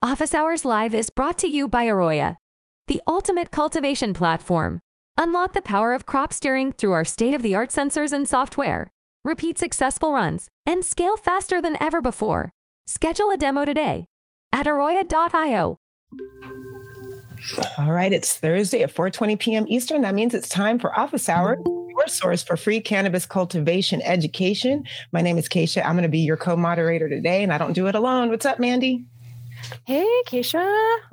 Office Hours Live is brought to you by Aroya, the ultimate cultivation platform. Unlock the power of crop steering through our state of the art sensors and software. Repeat successful runs and scale faster than ever before. Schedule a demo today at aroya.io. All right, it's Thursday at 4:20 p.m. Eastern. That means it's time for Office Hour, your source for free cannabis cultivation education. My name is Keisha. I'm going to be your co-moderator today, and I don't do it alone. What's up, Mandy? Hey, Keisha.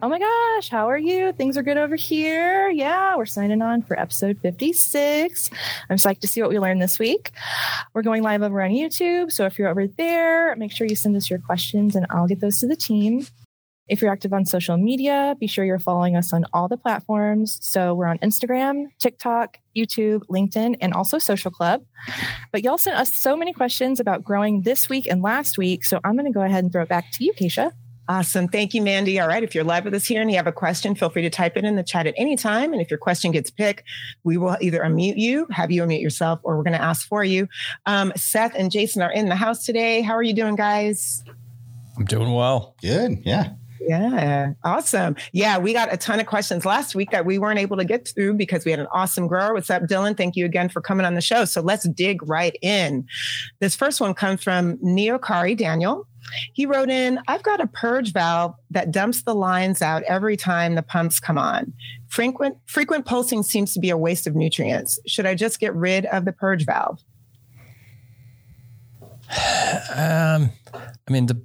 Oh my gosh, how are you? Things are good over here. Yeah, we're signing on for episode 56. I'm psyched to see what we learned this week. We're going live over on YouTube. So if you're over there, make sure you send us your questions and I'll get those to the team. If you're active on social media, be sure you're following us on all the platforms. So we're on Instagram, TikTok, YouTube, LinkedIn, and also Social Club. But y'all sent us so many questions about growing this week and last week. So I'm going to go ahead and throw it back to you, Keisha. Awesome. Thank you, Mandy. All right. If you're live with us here and you have a question, feel free to type it in the chat at any time. And if your question gets picked, we will either unmute you, have you unmute yourself, or we're going to ask for you. Um, Seth and Jason are in the house today. How are you doing, guys? I'm doing well. Good. Yeah. Yeah, awesome. Yeah, we got a ton of questions last week that we weren't able to get through because we had an awesome grower. What's up, Dylan? Thank you again for coming on the show. So let's dig right in. This first one comes from Neokari Daniel. He wrote in, I've got a purge valve that dumps the lines out every time the pumps come on. Frequent frequent pulsing seems to be a waste of nutrients. Should I just get rid of the purge valve? Um, I mean, the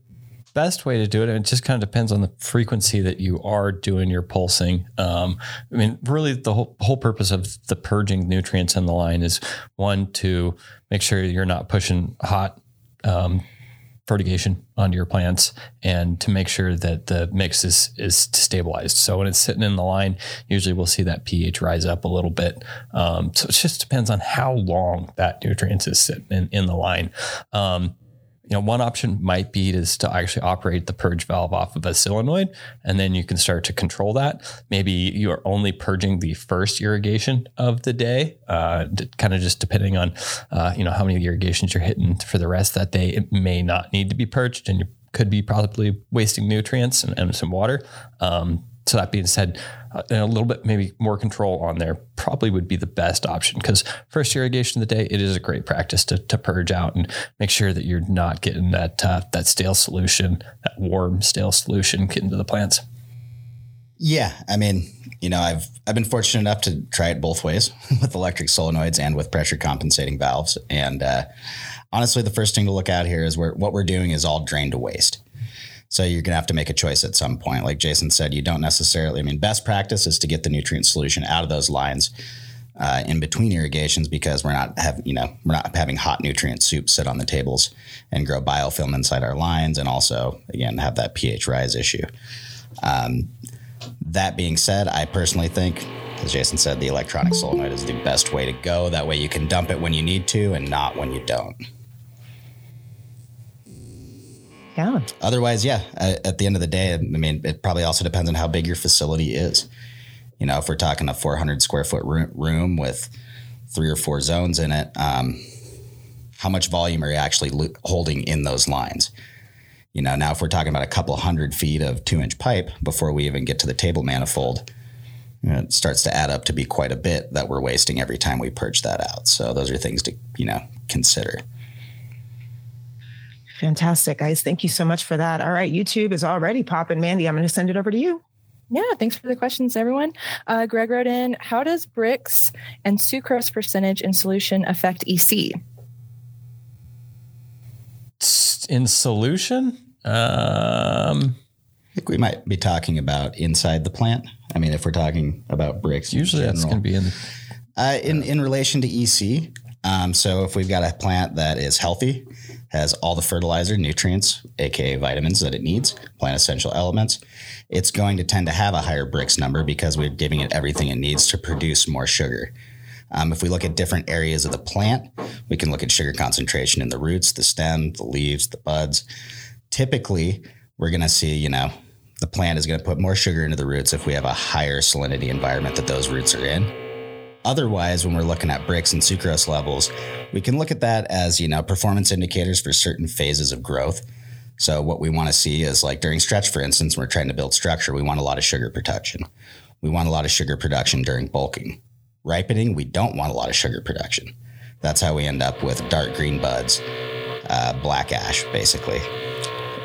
best way to do it, it just kind of depends on the frequency that you are doing your pulsing. Um, I mean, really, the whole, whole purpose of the purging nutrients in the line is one, to make sure you're not pushing hot um, fertigation onto your plants and to make sure that the mix is is stabilized. So when it's sitting in the line, usually we'll see that pH rise up a little bit. Um, so it just depends on how long that nutrient is sitting in, in the line. Um, you know, one option might be to, to actually operate the purge valve off of a solenoid, and then you can start to control that. Maybe you are only purging the first irrigation of the day, uh, kind of just depending on, uh, you know, how many irrigations you're hitting for the rest that day. It may not need to be purged, and you could be probably wasting nutrients and, and some water. Um, so that being said, uh, a little bit maybe more control on there probably would be the best option because first irrigation of the day, it is a great practice to, to purge out and make sure that you're not getting that uh, that stale solution, that warm stale solution getting to the plants. Yeah, I mean, you know, I've I've been fortunate enough to try it both ways with electric solenoids and with pressure compensating valves. And uh, honestly, the first thing to look at here is where what we're doing is all drained to waste. So you're going to have to make a choice at some point. Like Jason said, you don't necessarily, I mean, best practice is to get the nutrient solution out of those lines uh, in between irrigations because we're not having, you know, we're not having hot nutrient soup sit on the tables and grow biofilm inside our lines and also, again, have that pH rise issue. Um, that being said, I personally think, as Jason said, the electronic solenoid is the best way to go. That way you can dump it when you need to and not when you don't. Otherwise, yeah, at the end of the day, I mean, it probably also depends on how big your facility is. You know, if we're talking a 400 square foot room with three or four zones in it, um, how much volume are you actually holding in those lines? You know, now if we're talking about a couple hundred feet of two inch pipe before we even get to the table manifold, it starts to add up to be quite a bit that we're wasting every time we purge that out. So those are things to, you know, consider. Fantastic, guys. Thank you so much for that. All right, YouTube is already popping. Mandy, I'm going to send it over to you. Yeah, thanks for the questions, everyone. Uh, Greg wrote in How does Brix and sucrose percentage in solution affect EC? In solution? Um, I think we might be talking about inside the plant. I mean, if we're talking about Brix, usually that's going to be in. Uh, in in relation to EC, um, so if we've got a plant that is healthy, has all the fertilizer, nutrients, aka vitamins that it needs, plant essential elements, it's going to tend to have a higher Brix number because we're giving it everything it needs to produce more sugar. Um, if we look at different areas of the plant, we can look at sugar concentration in the roots, the stem, the leaves, the buds. Typically, we're going to see, you know, the plant is going to put more sugar into the roots if we have a higher salinity environment that those roots are in. Otherwise, when we're looking at Brix and sucrose levels, we can look at that as, you know, performance indicators for certain phases of growth. So what we want to see is like during stretch, for instance, we're trying to build structure. We want a lot of sugar production. We want a lot of sugar production during bulking. Ripening, we don't want a lot of sugar production. That's how we end up with dark green buds, uh, black ash, basically.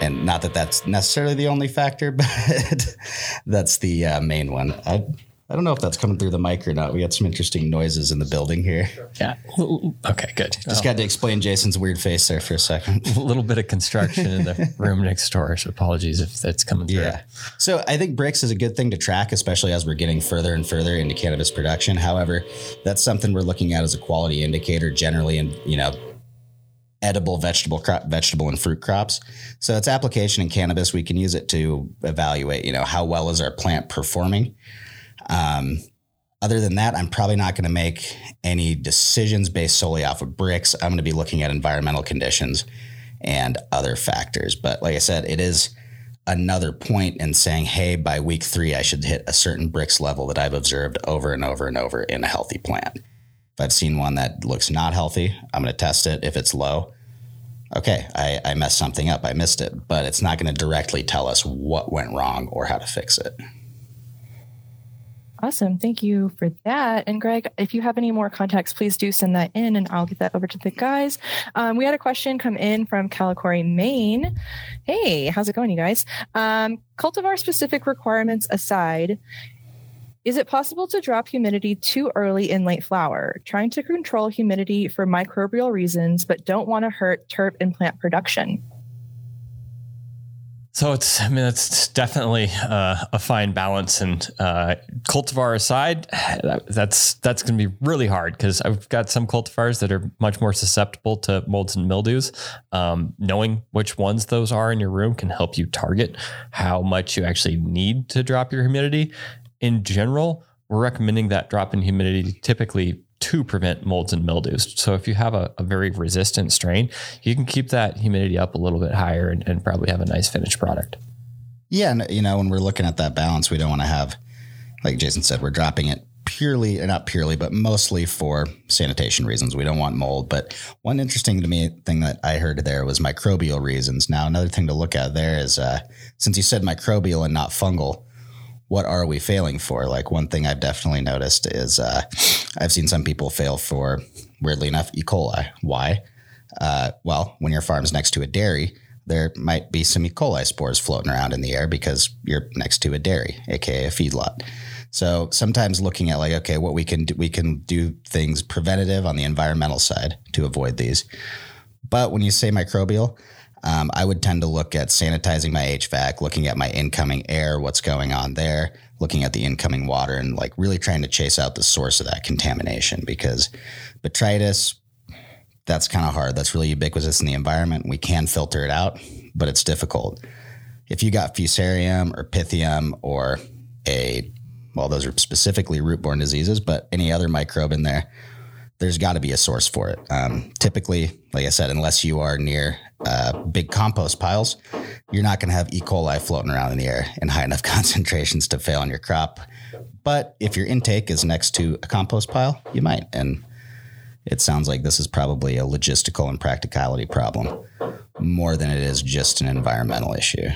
And not that that's necessarily the only factor, but that's the uh, main one. I, I don't know if that's coming through the mic or not. We got some interesting noises in the building here. Yeah. Okay, good. Just got to explain Jason's weird face there for a second. a little bit of construction in the room next door. So apologies if that's coming through. Yeah. So I think Brix is a good thing to track, especially as we're getting further and further into cannabis production. However, that's something we're looking at as a quality indicator generally in, you know, edible vegetable crop, vegetable and fruit crops. So its application in cannabis, we can use it to evaluate, you know, how well is our plant performing. Um, other than that, I'm probably not going to make any decisions based solely off of Brix. I'm going to be looking at environmental conditions and other factors. But like I said, it is another point in saying, hey, by week three, I should hit a certain Brix level that I've observed over and over and over in a healthy plant. If I've seen one that looks not healthy, I'm going to test it. If it's low, okay, I, I messed something up. I missed it, but it's not going to directly tell us what went wrong or how to fix it. Awesome. Thank you for that. And Greg, if you have any more context, please do send that in and I'll get that over to the guys. Um, we had a question come in from Calicore, Maine. Hey, how's it going, you guys? Um, cultivar specific requirements aside, is it possible to drop humidity too early in late flower? Trying to control humidity for microbial reasons, but don't want to hurt terp and plant production. So it's, I mean, it's definitely uh, a fine balance. And uh, cultivar aside, that's that's going to be really hard because I've got some cultivars that are much more susceptible to molds and mildews. Um, knowing which ones those are in your room can help you target how much you actually need to drop your humidity. In general, we're recommending that drop in humidity typically to prevent molds and mildews. So if you have a, a, very resistant strain, you can keep that humidity up a little bit higher and, and, probably have a nice finished product. Yeah, and you know when we're looking at that balance, we don't want to have, like Jason said, we're dropping it purely, not purely, but mostly for sanitation reasons. We don't want mold. But one interesting to me thing that I heard there was microbial reasons. Now another thing to look at there is uh, since you said microbial and not fungal what are we failing for? Like one thing I've definitely noticed is uh, I've seen some people fail for, weirdly enough, E. coli. Why? Uh, well, when your farm's next to a dairy, there might be some E. coli spores floating around in the air because you're next to a dairy, aka a feedlot. So sometimes looking at like, okay, what we can do, we can do things preventative on the environmental side to avoid these. But when you say microbial, um, I would tend to look at sanitizing my HVAC, looking at my incoming air, what's going on there, looking at the incoming water, and like really trying to chase out the source of that contamination because botrytis, that's kind of hard. That's really ubiquitous in the environment. We can filter it out, but it's difficult. If you got fusarium or pythium or a, well, those are specifically root borne diseases, but any other microbe in there, there's got to be a source for it. Um, typically, like I said, unless you are near uh, big compost piles, you're not going to have E. coli floating around in the air in high enough concentrations to fail on your crop. But if your intake is next to a compost pile, you might. And it sounds like this is probably a logistical and practicality problem more than it is just an environmental issue.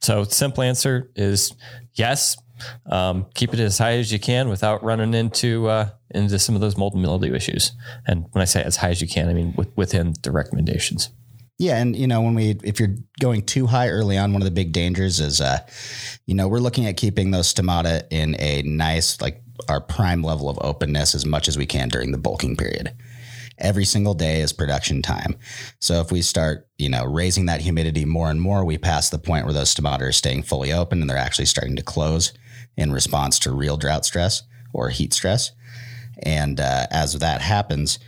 So, simple answer is yes. Um, keep it as high as you can without running into uh, into some of those mold and mildew issues. And when I say as high as you can, I mean with, within the recommendations. Yeah, and you know when we if you're going too high early on, one of the big dangers is, uh, you know, we're looking at keeping those stomata in a nice like our prime level of openness as much as we can during the bulking period. Every single day is production time. So if we start, you know, raising that humidity more and more, we pass the point where those stomata are staying fully open and they're actually starting to close in response to real drought stress or heat stress. And uh, as that happens,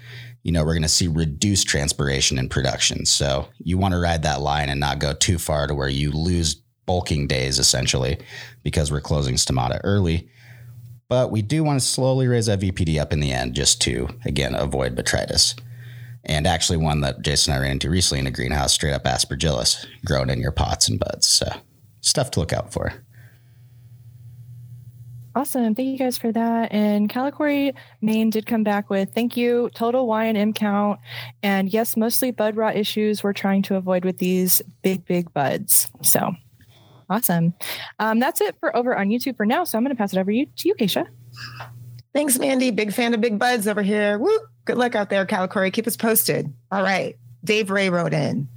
you know, we're going to see reduced transpiration in production. So you want to ride that line and not go too far to where you lose bulking days essentially because we're closing stomata early. But we do want to slowly raise that VPD up in the end just to, again, avoid botrytis. And actually, one that Jason and I ran into recently in a greenhouse, straight up aspergillus grown in your pots and buds. So, stuff to look out for. Awesome. Thank you guys for that. And Calicory Maine did come back with thank you, total Y and M count. And yes, mostly bud rot issues we're trying to avoid with these big, big buds. So awesome. Um, that's it for over on YouTube for now. So I'm going to pass it over you, to you, Keisha. Thanks, Mandy. Big fan of big buds over here. Woo! Good luck out there, Calicory. Keep us posted. All right. Dave Ray wrote in.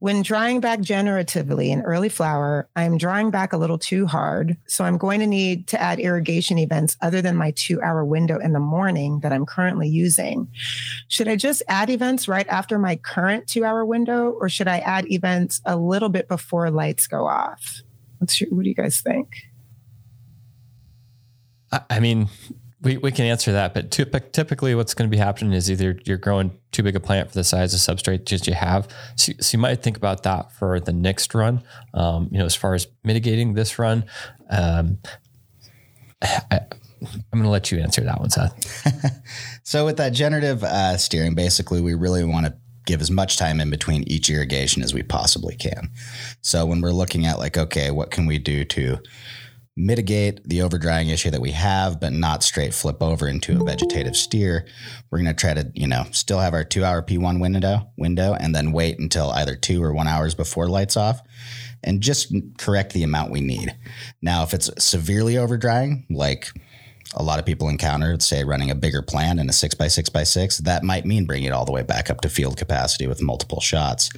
When drawing back generatively in early flower, I'm drawing back a little too hard. So I'm going to need to add irrigation events other than my two hour window in the morning that I'm currently using. Should I just add events right after my current two hour window, or should I add events a little bit before lights go off? What's your, what do you guys think? I mean, we, we can answer that, but typically what's going to be happening is either you're growing too big a plant for the size of substrate that you have. So, so you might think about that for the next run. Um, you know, as far as mitigating this run, um, I, am going to let you answer that one, Seth. so with that generative uh, steering, basically we really want to give as much time in between each irrigation as we possibly can. So when we're looking at like, okay, what can we do to mitigate the overdrying issue that we have, but not straight flip over into a vegetative steer. We're going to try to, you know, still have our two hour P1 window window and then wait until either two or one hours before lights off and just correct the amount we need. Now, if it's severely overdrying, like a lot of people encounter, say running a bigger plant in a six by six by six, that might mean bringing it all the way back up to field capacity with multiple shots.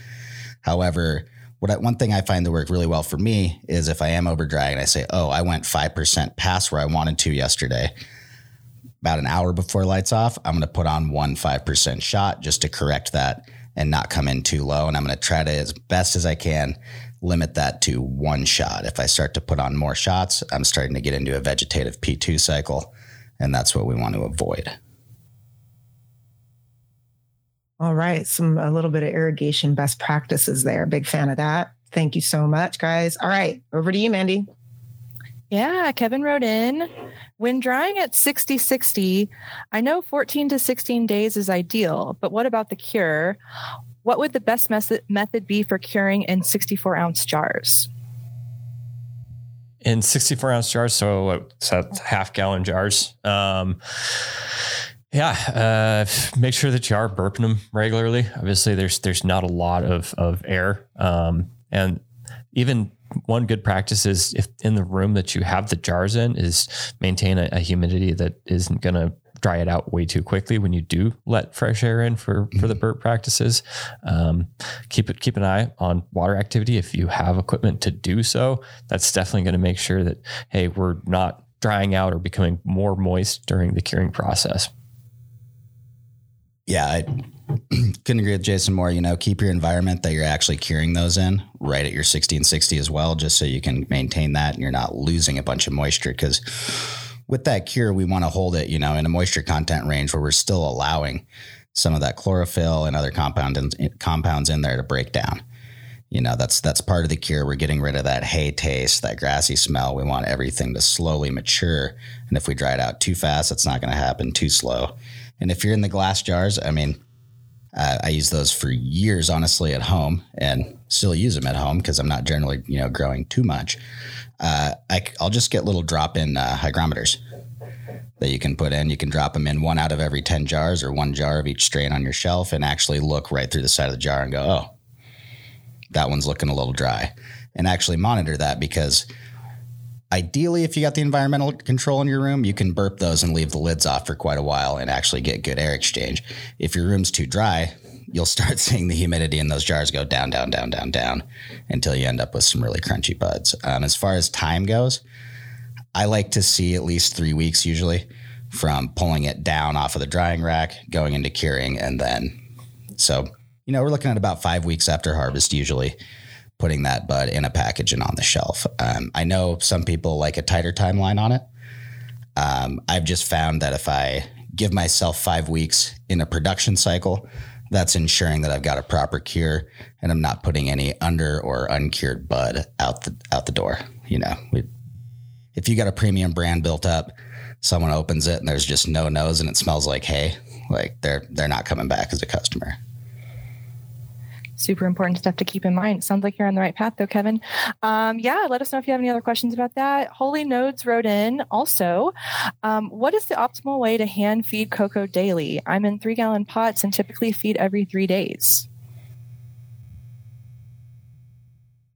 However, what I, one thing I find to work really well for me is if I am over and I say, oh, I went 5% past where I wanted to yesterday, about an hour before lights off, I'm going to put on one 5% shot just to correct that and not come in too low. And I'm going to try to, as best as I can, limit that to one shot. If I start to put on more shots, I'm starting to get into a vegetative P2 cycle. And that's what we want to avoid. All right. Some, a little bit of irrigation best practices there. Big fan of that. Thank you so much, guys. All right. Over to you, Mandy. Yeah, Kevin wrote in when drying at 60 60, I know 14 to 16 days is ideal, but what about the cure? What would the best method method be for curing in 64 ounce jars? In 64 ounce jars, so, so half gallon jars. Um, yeah, uh, make sure that you are burping them regularly. Obviously, there's there's not a lot of of air, um, and even one good practice is if in the room that you have the jars in is maintain a, a humidity that isn't going to dry it out way too quickly when you do let fresh air in for for the burp practices. Um, keep it keep an eye on water activity if you have equipment to do so. That's definitely going to make sure that hey we're not drying out or becoming more moist during the curing process yeah, I couldn't agree with Jason more. You know, keep your environment that you're actually curing those in right at your 60 and 60 as well, just so you can maintain that and you're not losing a bunch of moisture. Because with that cure, we want to hold it, you know, in a moisture content range where we're still allowing some of that chlorophyll and other compound in, compounds in there to break down. You know, that's that's part of the cure. We're getting rid of that hay taste, that grassy smell. We want everything to slowly mature. And if we dry it out too fast, it's not going to happen too slow. And if you're in the glass jars, I mean, uh, I use those for years, honestly, at home, and still use them at home because I'm not generally, you know, growing too much. Uh, I, will just get little drop-in uh, hygrometers that you can put in. You can drop them in one out of every ten jars, or one jar of each strain on your shelf, and actually look right through the side of the jar and go, "Oh, that one's looking a little dry," and actually monitor that because Ideally, if you got the environmental control in your room, you can burp those and leave the lids off for quite a while and actually get good air exchange. If your room's too dry, you'll start seeing the humidity in those jars go down, down, down, down, down until you end up with some really crunchy buds. Um, as far as time goes, I like to see at least three weeks usually from pulling it down off of the drying rack, going into curing, and then so you know we're looking at about five weeks after harvest usually putting that bud in a package and on the shelf. Um, I know some people like a tighter timeline on it. Um, I've just found that if I give myself five weeks in a production cycle, that's ensuring that I've got a proper cure and I'm not putting any under or uncured bud out the out the door. You know, we, if you got a premium brand built up, someone opens it and there's just no nose and it smells like hay, like they're they're not coming back as a customer. Super important stuff to keep in mind. Sounds like you're on the right path, though, Kevin. Um, yeah, let us know if you have any other questions about that. Holy Nodes wrote in also, um, what is the optimal way to hand feed coco daily? I'm in three gallon pots and typically feed every three days.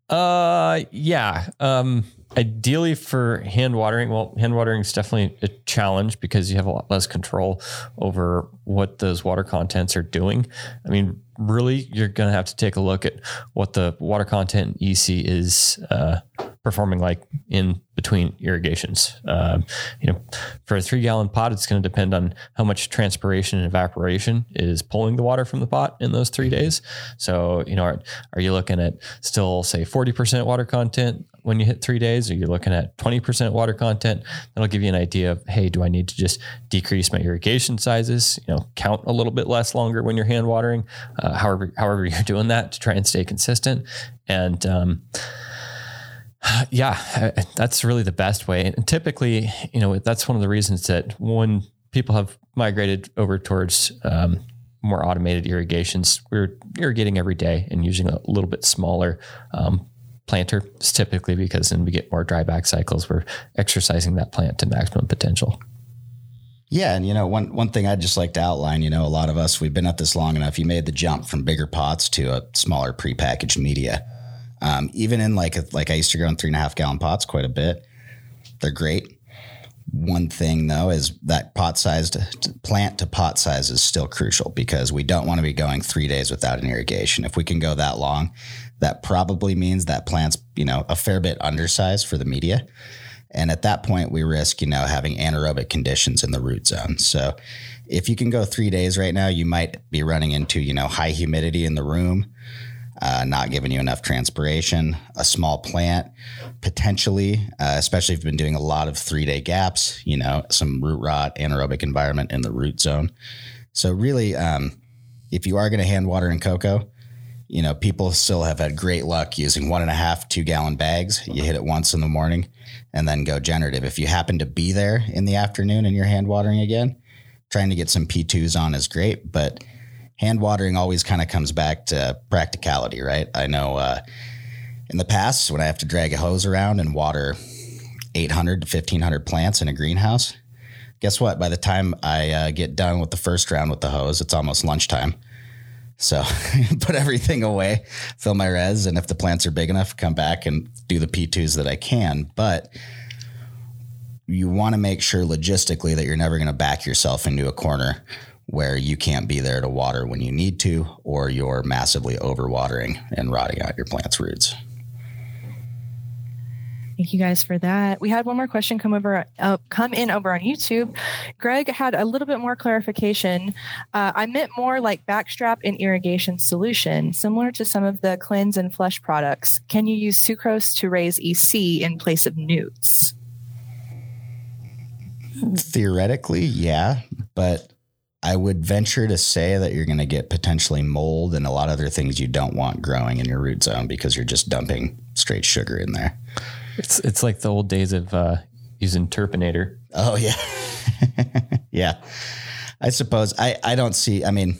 Uh, yeah. Um, ideally for hand watering, well, hand watering is definitely a challenge because you have a lot less control over what those water contents are doing. I mean, really, you're going to have to take a look at what the water content EC is uh, performing like in between irrigations. Uh, you know, for a three gallon pot, it's going to depend on how much transpiration and evaporation is pulling the water from the pot in those three days. So, you know, are, are you looking at still say 40% water content when you hit three days? Are you looking at 20% water content? That'll give you an idea of, hey, do I need to just decrease my irrigation sizes? You know, count a little bit less longer when you're hand watering. Uh, however, however you're doing that to try and stay consistent. And um, yeah, that's really the best way. And typically, you know, that's one of the reasons that when people have migrated over towards um, more automated irrigations, we're irrigating every day and using a little bit smaller um, planter typically because then we get more dryback cycles. We're exercising that plant to maximum potential. Yeah, and you know, one one thing I'd just like to outline, you know, a lot of us we've been at this long enough. You made the jump from bigger pots to a smaller prepackaged media. Um, even in like a, like I used to grow in three and a half gallon pots quite a bit. They're great. One thing though is that pot sized plant to pot size is still crucial because we don't want to be going three days without an irrigation. If we can go that long, that probably means that plant's you know a fair bit undersized for the media. And at that point, we risk, you know, having anaerobic conditions in the root zone. So if you can go three days right now, you might be running into, you know, high humidity in the room, uh, not giving you enough transpiration, a small plant, potentially, uh, especially if you've been doing a lot of three day gaps, you know, some root rot, anaerobic environment in the root zone. So really, um, if you are going to hand water in coco, you know, people still have had great luck using one and a half, two gallon bags. You hit it once in the morning and then go generative. If you happen to be there in the afternoon and you're hand watering again, trying to get some P2s on is great, but hand watering always kind of comes back to practicality, right? I know uh, in the past when I have to drag a hose around and water 800 to 1500 plants in a greenhouse, guess what? By the time I uh, get done with the first round with the hose, it's almost lunchtime. So put everything away, fill my res, and if the plants are big enough, come back and do the P2s that I can. But you want to make sure logistically that you're never going to back yourself into a corner where you can't be there to water when you need to, or you're massively overwatering and rotting out your plant's roots. Thank you guys for that. We had one more question come over, uh, come in over on YouTube. Greg had a little bit more clarification. Uh, I meant more like blackstrap and irrigation solution, similar to some of the cleanse and flush products. Can you use sucrose to raise EC in place of nutes? Theoretically, yeah, but I would venture to say that you're going to get potentially mold and a lot of other things you don't want growing in your root zone because you're just dumping straight sugar in there. It's it's like the old days of uh, using Terpinator. Oh yeah, yeah. I suppose I I don't see. I mean,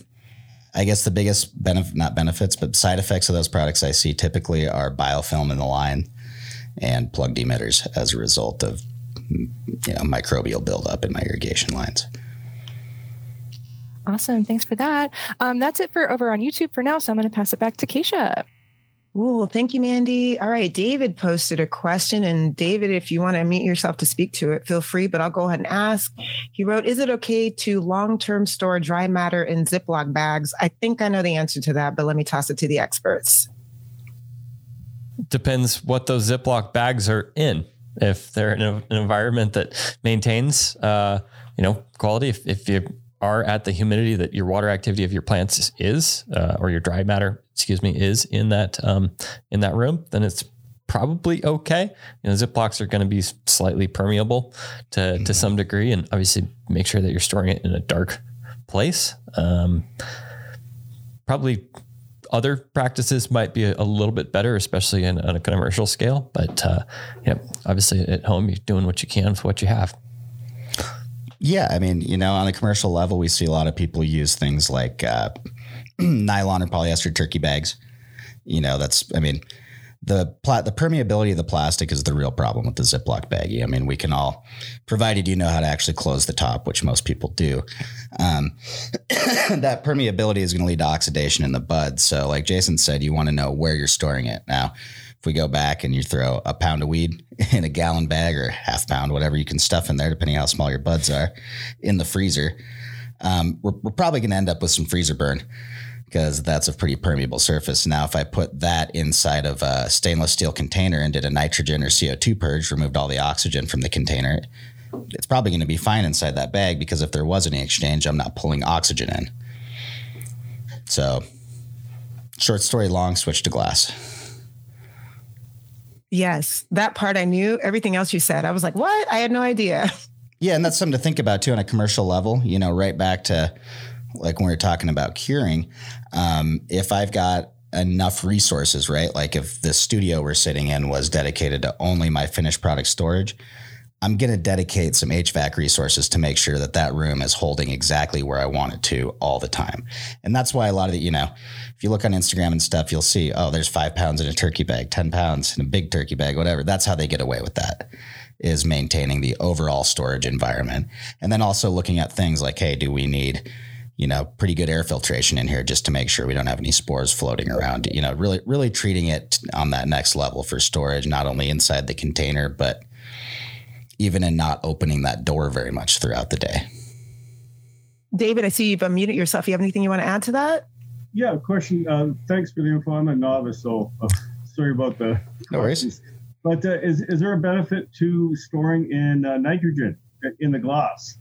I guess the biggest benefit, not benefits, but side effects of those products I see typically are biofilm in the line and plugged emitters as a result of you know microbial buildup in my irrigation lines. Awesome. Thanks for that. Um, that's it for over on YouTube for now. So I'm going to pass it back to Keisha. Ooh, thank you, Mandy. All right, David posted a question. And David, if you want to mute yourself to speak to it, feel free, but I'll go ahead and ask. He wrote, Is it okay to long term store dry matter in Ziploc bags? I think I know the answer to that, but let me toss it to the experts. Depends what those Ziploc bags are in. If they're in a, an environment that maintains, uh, you know, quality, if, if you are at the humidity that your water activity of your plants is, uh, or your dry matter, excuse me, is in that um, in that room, then it's probably okay. You know, Ziplocs are going to be slightly permeable to mm-hmm. to some degree, and obviously make sure that you're storing it in a dark place. Um, probably other practices might be a, a, little bit better, especially in, on a commercial scale. But uh, yeah, obviously at home, you're doing what you can for what you have. Yeah, I mean, you know, on a commercial level, we see a lot of people use things like uh, nylon or polyester turkey bags You know, that's, I mean, the pla- the permeability of the plastic is the real problem with the Ziploc baggie. I mean, we can all, provided you know how to actually close the top, which most people do, um, that permeability is going to lead to oxidation in the bud. So, like Jason said, you want to know where you're storing it. Now, if we go back and you throw a pound of weed in a gallon bag or half pound, whatever you can stuff in there, depending how small your buds are, in the freezer, um, we're, we're probably going to end up with some freezer burn because that's a pretty permeable surface. Now, if I put that inside of a stainless steel container and did a nitrogen or CO2 purge, removed all the oxygen from the container, it's probably going to be fine inside that bag because if there was any exchange, I'm not pulling oxygen in. So, short story long, switch to glass. Yes, that part I knew. Everything else you said, I was like, what? I had no idea. Yeah, and that's something to think about too on a commercial level. You know, right back to like when we are talking about curing. Um, if I've got enough resources, right? Like if the studio we're sitting in was dedicated to only my finished product storage, I'm going to dedicate some HVAC resources to make sure that that room is holding exactly where I want it to all the time. And that's why a lot of the, you know, if you look on Instagram and stuff, you'll see, oh, there's five pounds in a turkey bag, 10 pounds in a big turkey bag, whatever. That's how they get away with that is maintaining the overall storage environment. And then also looking at things like, hey, do we need, you know, pretty good air filtration in here just to make sure we don't have any spores floating around, you know, really, really treating it on that next level for storage, not only inside the container, but even in not opening that door very much throughout the day. David, I see you've unmuted yourself. You have anything you want to add to that? Yeah, question. Uh, thanks for the info. I'm a novice, so uh, sorry about the. No worries. But uh, is, is there a benefit to storing in uh, nitrogen in the glass?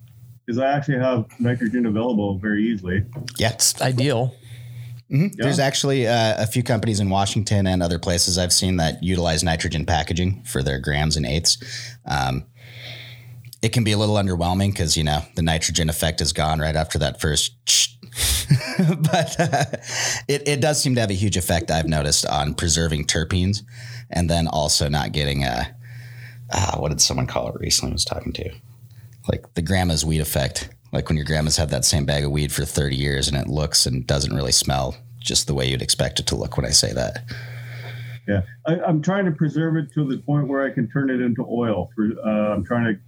Because I actually have nitrogen available very easily. Yeah, It's ideal. Mm-hmm. Yeah. There's actually uh, a few companies in Washington and other places I've seen that utilize nitrogen packaging for their grams and eighths. Um, it can be a little underwhelming because you know the nitrogen effect is gone right after that first. but uh, it, it does seem to have a huge effect I've noticed on preserving terpenes and then also not getting a uh, what did someone call it recently I was talking to like the grandma's weed effect like when your grandma's had that same bag of weed for 30 years and it looks and doesn't really smell just the way you'd expect it to look when I say that. Yeah, I, am trying to preserve it to the point where I can turn it into oil. For uh, I'm trying to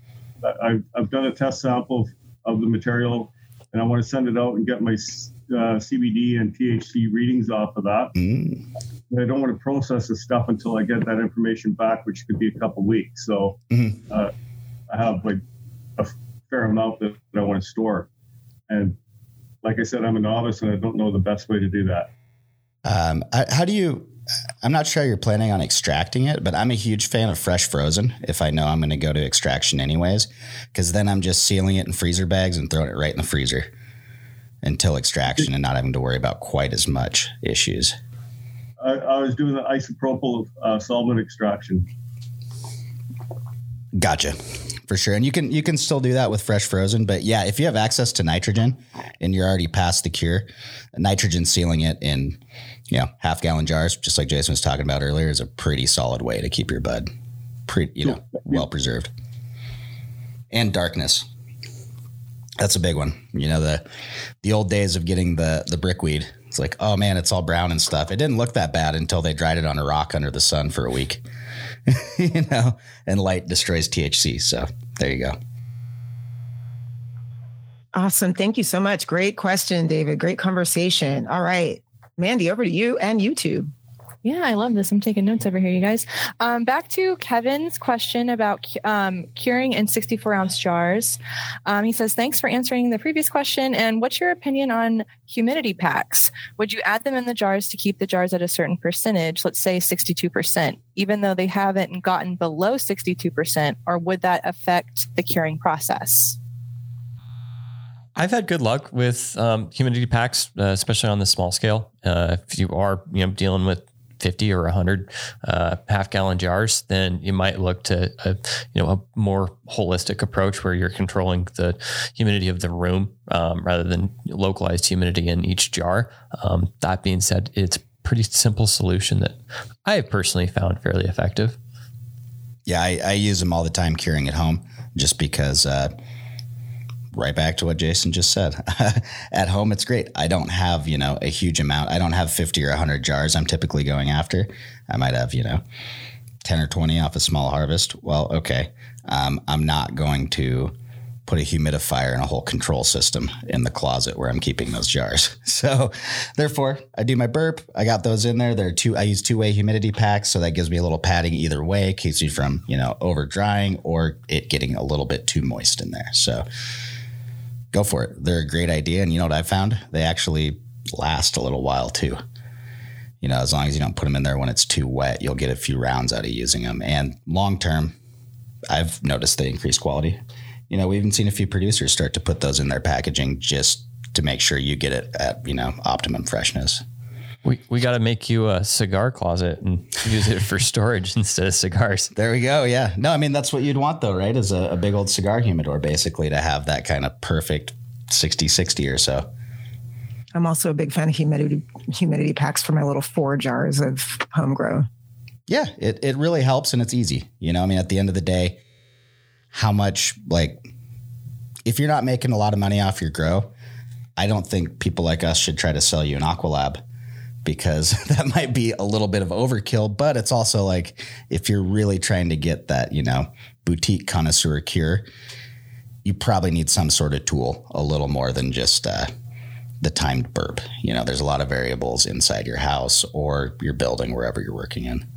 I've, I've done a test sample of the material and I want to send it out and get my uh, CBD and THC readings off of that. Mm. I don't want to process the stuff until I get that information back, which could be a couple weeks. So mm-hmm. uh, I have like a fair amount that, that I want to store. And like I said, I'm a novice and I don't know the best way to do that. Um, how do you I'm not sure you're planning on extracting it, but I'm a huge fan of fresh frozen if I know I'm going to go to extraction anyways, because then I'm just sealing it in freezer bags and throwing it right in the freezer until extraction and not having to worry about quite as much issues. I, I was doing the isopropyl uh, solvent extraction. Gotcha for sure. And you can you can still do that with fresh frozen, but yeah, if you have access to nitrogen and you're already past the cure, nitrogen sealing it in you know half gallon jars, just like Jason was talking about earlier, is a pretty solid way to keep your bud pretty you know well preserved. And darkness. That's a big one. You know the the old days of getting the the brickweed. It's like, oh man, it's all brown and stuff. It didn't look that bad until they dried it on a rock under the sun for a week. you know, and light destroys THC. So there you go. Awesome. Thank you so much. Great question, David. Great conversation. All right. Mandy, over to you and YouTube. Yeah, I love this. I'm taking notes over here, you guys. Um, back to Kevin's question about um, curing in 64 ounce jars. Um, he says, Thanks for answering the previous question. And what's your opinion on humidity packs? Would you add them in the jars to keep the jars at a certain percentage, let's say 62%, even though they haven't gotten below 62%? Or would that affect the curing process? I've had good luck with um, humidity packs, uh, especially on the small scale. Uh, if you are, you know, dealing with 50 or 100 uh, half gallon jars, then you might look to a, you know a more holistic approach where you're controlling the humidity of the room um, rather than localized humidity in each jar. Um, that being said, it's a pretty simple solution that I have personally found fairly effective. Yeah, I, I use them all the time curing at home just because uh, right back to what Jason just said. At home, it's great. I don't have, you know, a huge amount. I don't have 50 or 100 jars I'm typically going after. I might have, you know, 10 or 20 off a small harvest. Well, okay. Um, I'm not going to put a humidifier and a whole control system in the closet where I'm keeping those jars. So therefore I do my burp. I got those in there. There are two, I use two way humidity packs. So that gives me a little padding either way, keeps you from, you know, over drying or it getting a little bit too moist in there. So go for it. They're a great idea. And you know what I found? They actually last a little while too. You know, as long as you don't put them in there when it's too wet, you'll get a few rounds out of using them. And long term, I've noticed they increase quality you know, we've even seen a few producers start to put those in their packaging just to make sure you get it at, you know, optimum freshness. We, we got to make you a cigar closet and use it for storage instead of cigars. There we go. Yeah. No, I mean, that's what you'd want though, right? Is a, a big old cigar humidor basically to have that kind of perfect 60 60 or so. I'm also a big fan of humidity humidity packs for my little four jars of home grow. Yeah, it, it really helps and it's easy. You know, I mean, at the end of the day, how much like if you're not making a lot of money off your grow, I don't think people like us should try to sell you an Aqualab because that might be a little bit of overkill. But it's also like if you're really trying to get that, you know, boutique connoisseur cure, you probably need some sort of tool a little more than just uh, the timed burp. You know, there's a lot of variables inside your house or your building, wherever you're working in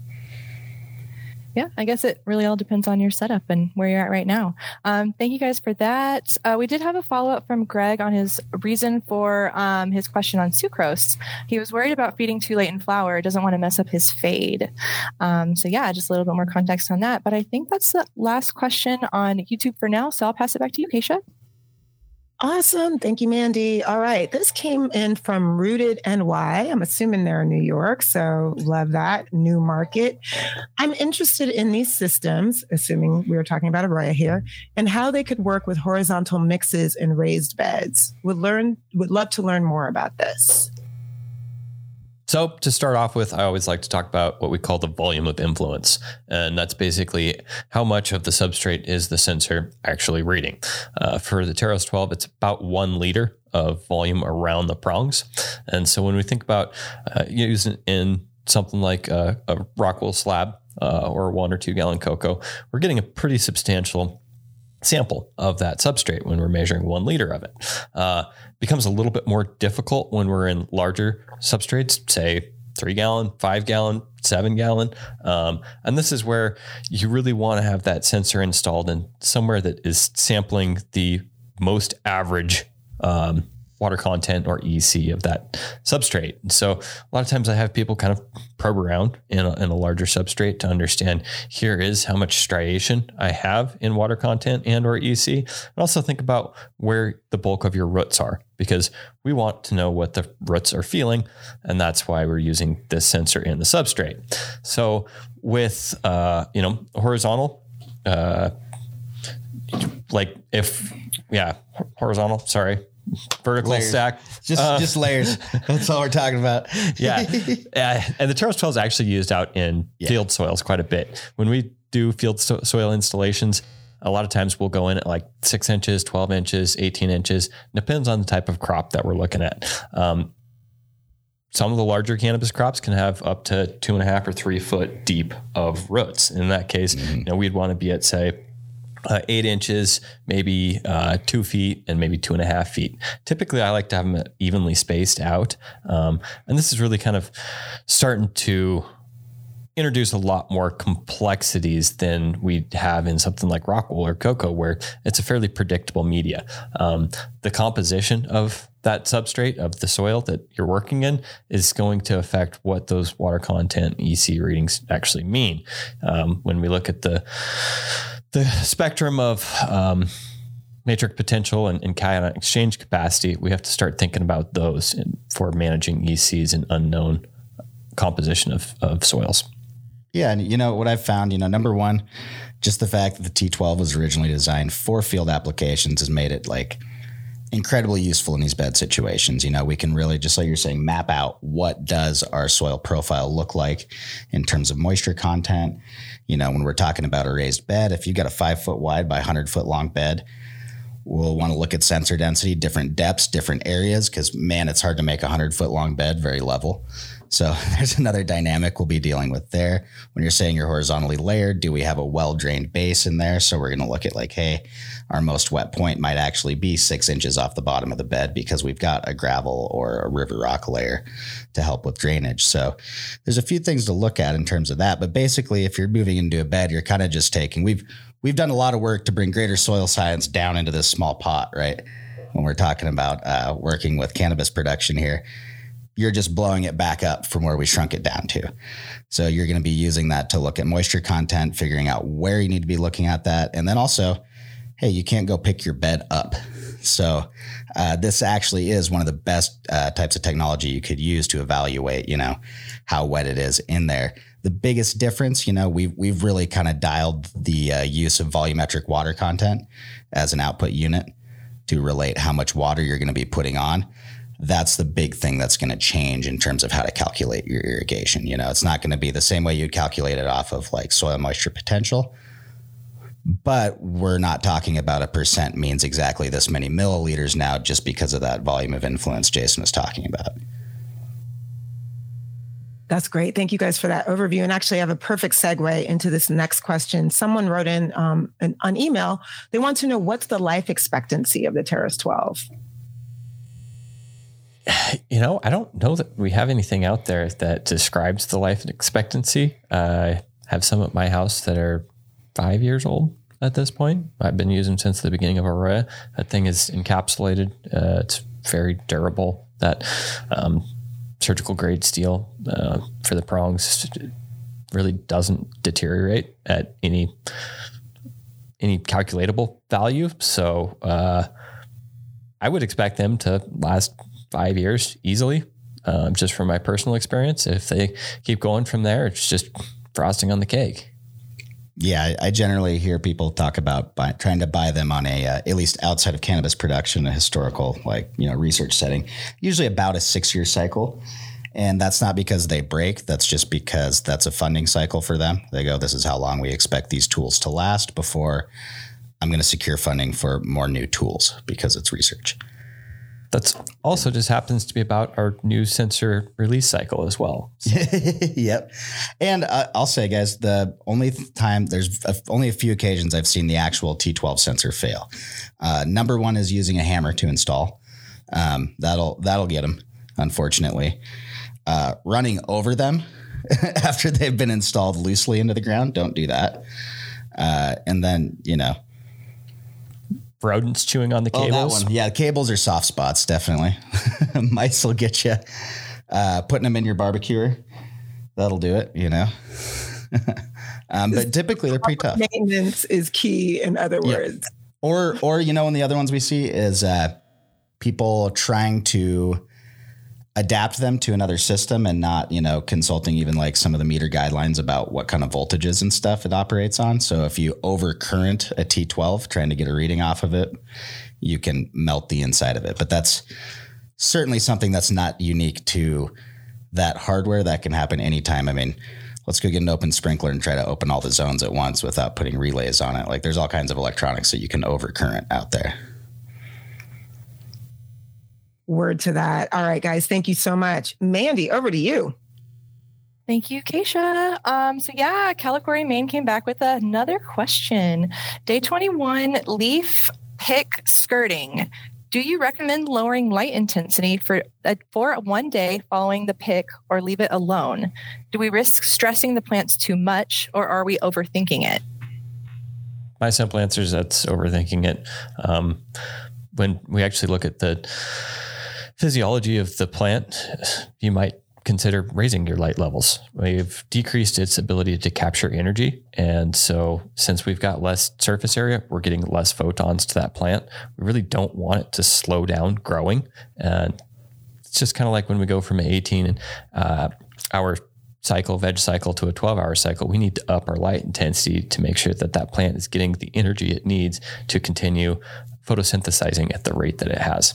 yeah, I guess it really all depends on your setup and where you're at right now. Um, thank you guys for that. Uh, we did have a follow up from Greg on his reason for um, his question on sucrose. He was worried about feeding too late in flower, doesn't want to mess up his fade. Um, so, yeah, just a little bit more context on that. But I think that's the last question on YouTube for now. So I'll pass it back to you, Keisha. Awesome. Thank you, Mandy. All right. This came in from Rooted NY. I'm assuming they're in New York. So love that. New market. I'm interested in these systems, assuming we were talking about Aroya here, and how they could work with horizontal mixes and raised beds. Would learn would love to learn more about this. So, to start off with, I always like to talk about what we call the volume of influence. And that's basically how much of the substrate is the sensor actually reading. Uh, for the Teros 12, it's about one liter of volume around the prongs. And so, when we think about uh, using in something like a, a Rockwool slab uh, or one or two gallon coco, we're getting a pretty substantial sample of that substrate when we're measuring one liter of it. Uh, becomes a little bit more difficult when we're in larger substrates, say three gallon, five gallon, seven gallon. Um, and this is where you really want to have that sensor installed in somewhere that is sampling the most average um, water content or EC of that substrate. so a lot of times I have people kind of probe around in a, in a, larger substrate to understand here is how much striation I have in water content and or EC. And also think about where the bulk of your roots are because we want to know what the roots are feeling. And that's why we're using this sensor in the substrate. So with, uh, you know, horizontal, uh, like if, yeah, horizontal, sorry, vertical layers. stack. Just uh, just layers. That's all we're talking about. yeah. yeah. And the Teros 12 is actually used out in yeah. field soils quite a bit. When we do field so- soil installations, a lot of times we'll go in at like six inches, 12 inches, 18 inches. Depends on the type of crop that we're looking at. Um, some of the larger cannabis crops can have up to two and a half or three foot deep of roots. In that case, mm-hmm. you know, we'd want to be at say uh, eight inches, maybe uh, two feet, and maybe two and a half feet. Typically, I like to have them evenly spaced out. Um, and this is really kind of starting to introduce a lot more complexities than we have in something like Rockwool or coco, where it's a fairly predictable media. Um, the composition of that substrate of the soil that you're working in is going to affect what those water content EC readings actually mean. Um, when we look at the the spectrum of um, matric potential and, and cation exchange capacity, we have to start thinking about those in, for managing ECs and unknown composition of, of soils. Yeah, and you know what I've found, you know, number one, just the fact that the T12 was originally designed for field applications has made it like incredibly useful in these bed situations. You know, we can really just like you're saying, map out what does our soil profile look like in terms of moisture content. You know, when we're talking about a raised bed, if you got a five foot wide by hundred foot long bed, We'll want to look at sensor density, different depths, different areas, because man, it's hard to make a hundred foot long bed very level. So there's another dynamic we'll be dealing with there. When you're saying you're horizontally layered, do we have a well drained base in there? So we're going to look at like, hey, our most wet point might actually be six inches off the bottom of the bed because we've got a gravel or a river rock layer to help with drainage. So there's a few things to look at in terms of that. But basically, if you're moving into a bed, you're kind of just taking, we've, we've done a lot of work to bring greater soil science down into this small pot, right? When we're talking about uh, working with cannabis production here you're just blowing it back up from where we shrunk it down to. So you're going to be using that to look at moisture content, figuring out where you need to be looking at that. And then also, hey, you can't go pick your bed up. So uh, this actually is one of the best uh, types of technology you could use to evaluate, you know, how wet it is in there. The biggest difference, you know, we've we've really kind of dialed the uh, use of volumetric water content as an output unit to relate how much water you're going to be putting on that's the big thing that's going to change in terms of how to calculate your irrigation. You know, it's not going to be the same way you'd calculate it off of like soil moisture potential. But we're not talking about a percent means exactly this many milliliters now just because of that volume of influence Jason was talking about. That's great. Thank you guys for that overview. And actually, I have a perfect segue into this next question. Someone wrote in um, an, on email. They want to know what's the life expectancy of the TEROS 12? you know, I don't know that we have anything out there that describes the life expectancy. Uh, I have some at my house that are five years old at this point. I've been using since the beginning of Aroya. That thing is encapsulated. Uh, it's very durable. That um, surgical grade steel uh, for the prongs really doesn't deteriorate at any any calculatable value. So uh, I would expect them to last five years easily, um, just from my personal experience. If they keep going from there, it's just frosting on the cake. Yeah, I generally hear people talk about buy, trying to buy them on a uh, at least outside of cannabis production, a historical like you know research setting, usually about a six year cycle. And that's not because they break. That's just because that's a funding cycle for them. They go, this is how long we expect these tools to last before I'm going to secure funding for more new tools because it's research. That's also just happens to be about our new sensor release cycle as well. So. yep. And uh, I'll say, guys, the only time there's a, only a few occasions I've seen the actual T12 sensor fail. Uh, number one is using a hammer to install. Um, that'll that'll get them, unfortunately. Uh, running over them after they've been installed loosely into the ground, don't do that. Uh, and then you know rodents chewing on the cables. Oh, yeah, cables are soft spots, definitely. Mice will get you. Uh, putting them in your barbecuer, that'll do it, you know. um, but typically they're pretty tough. Maintenance is key, in other words. Or, or you know, and the other ones we see is uh, people trying to adapt them to another system and not, you know, consulting even like some of the meter guidelines about what kind of voltages and stuff it operates on. So if you overcurrent a T12 trying to get a reading off of it, you can melt the inside of it. But that's certainly something that's not unique to that hardware. That can happen anytime. I mean, let's go get an open sprinkler and try to open all the zones at once without putting relays on it. Like there's all kinds of electronics that you can overcurrent out there word to that. All right, guys, thank you so much. Mandy, over to you. Thank you, Keisha. Um, so yeah, Calicore Maine came back with another question. Day 21, leaf pick skirting. Do you recommend lowering light intensity for uh, for one day following the pick or leave it alone? Do we risk stressing the plants too much or are we overthinking it? My simple answer is that's overthinking it. Um, when we actually look at the physiology of the plant, you might consider raising your light levels. We've decreased its ability to capture energy. And so, since we've got less surface area, we're getting less photons to that plant. We really don't want it to slow down growing. And it's just kind of like when we go from an 18 uh, hour cycle, veg cycle, to a 12 hour cycle, we need to up our light intensity to make sure that that plant is getting the energy it needs to continue photosynthesizing at the rate that it has.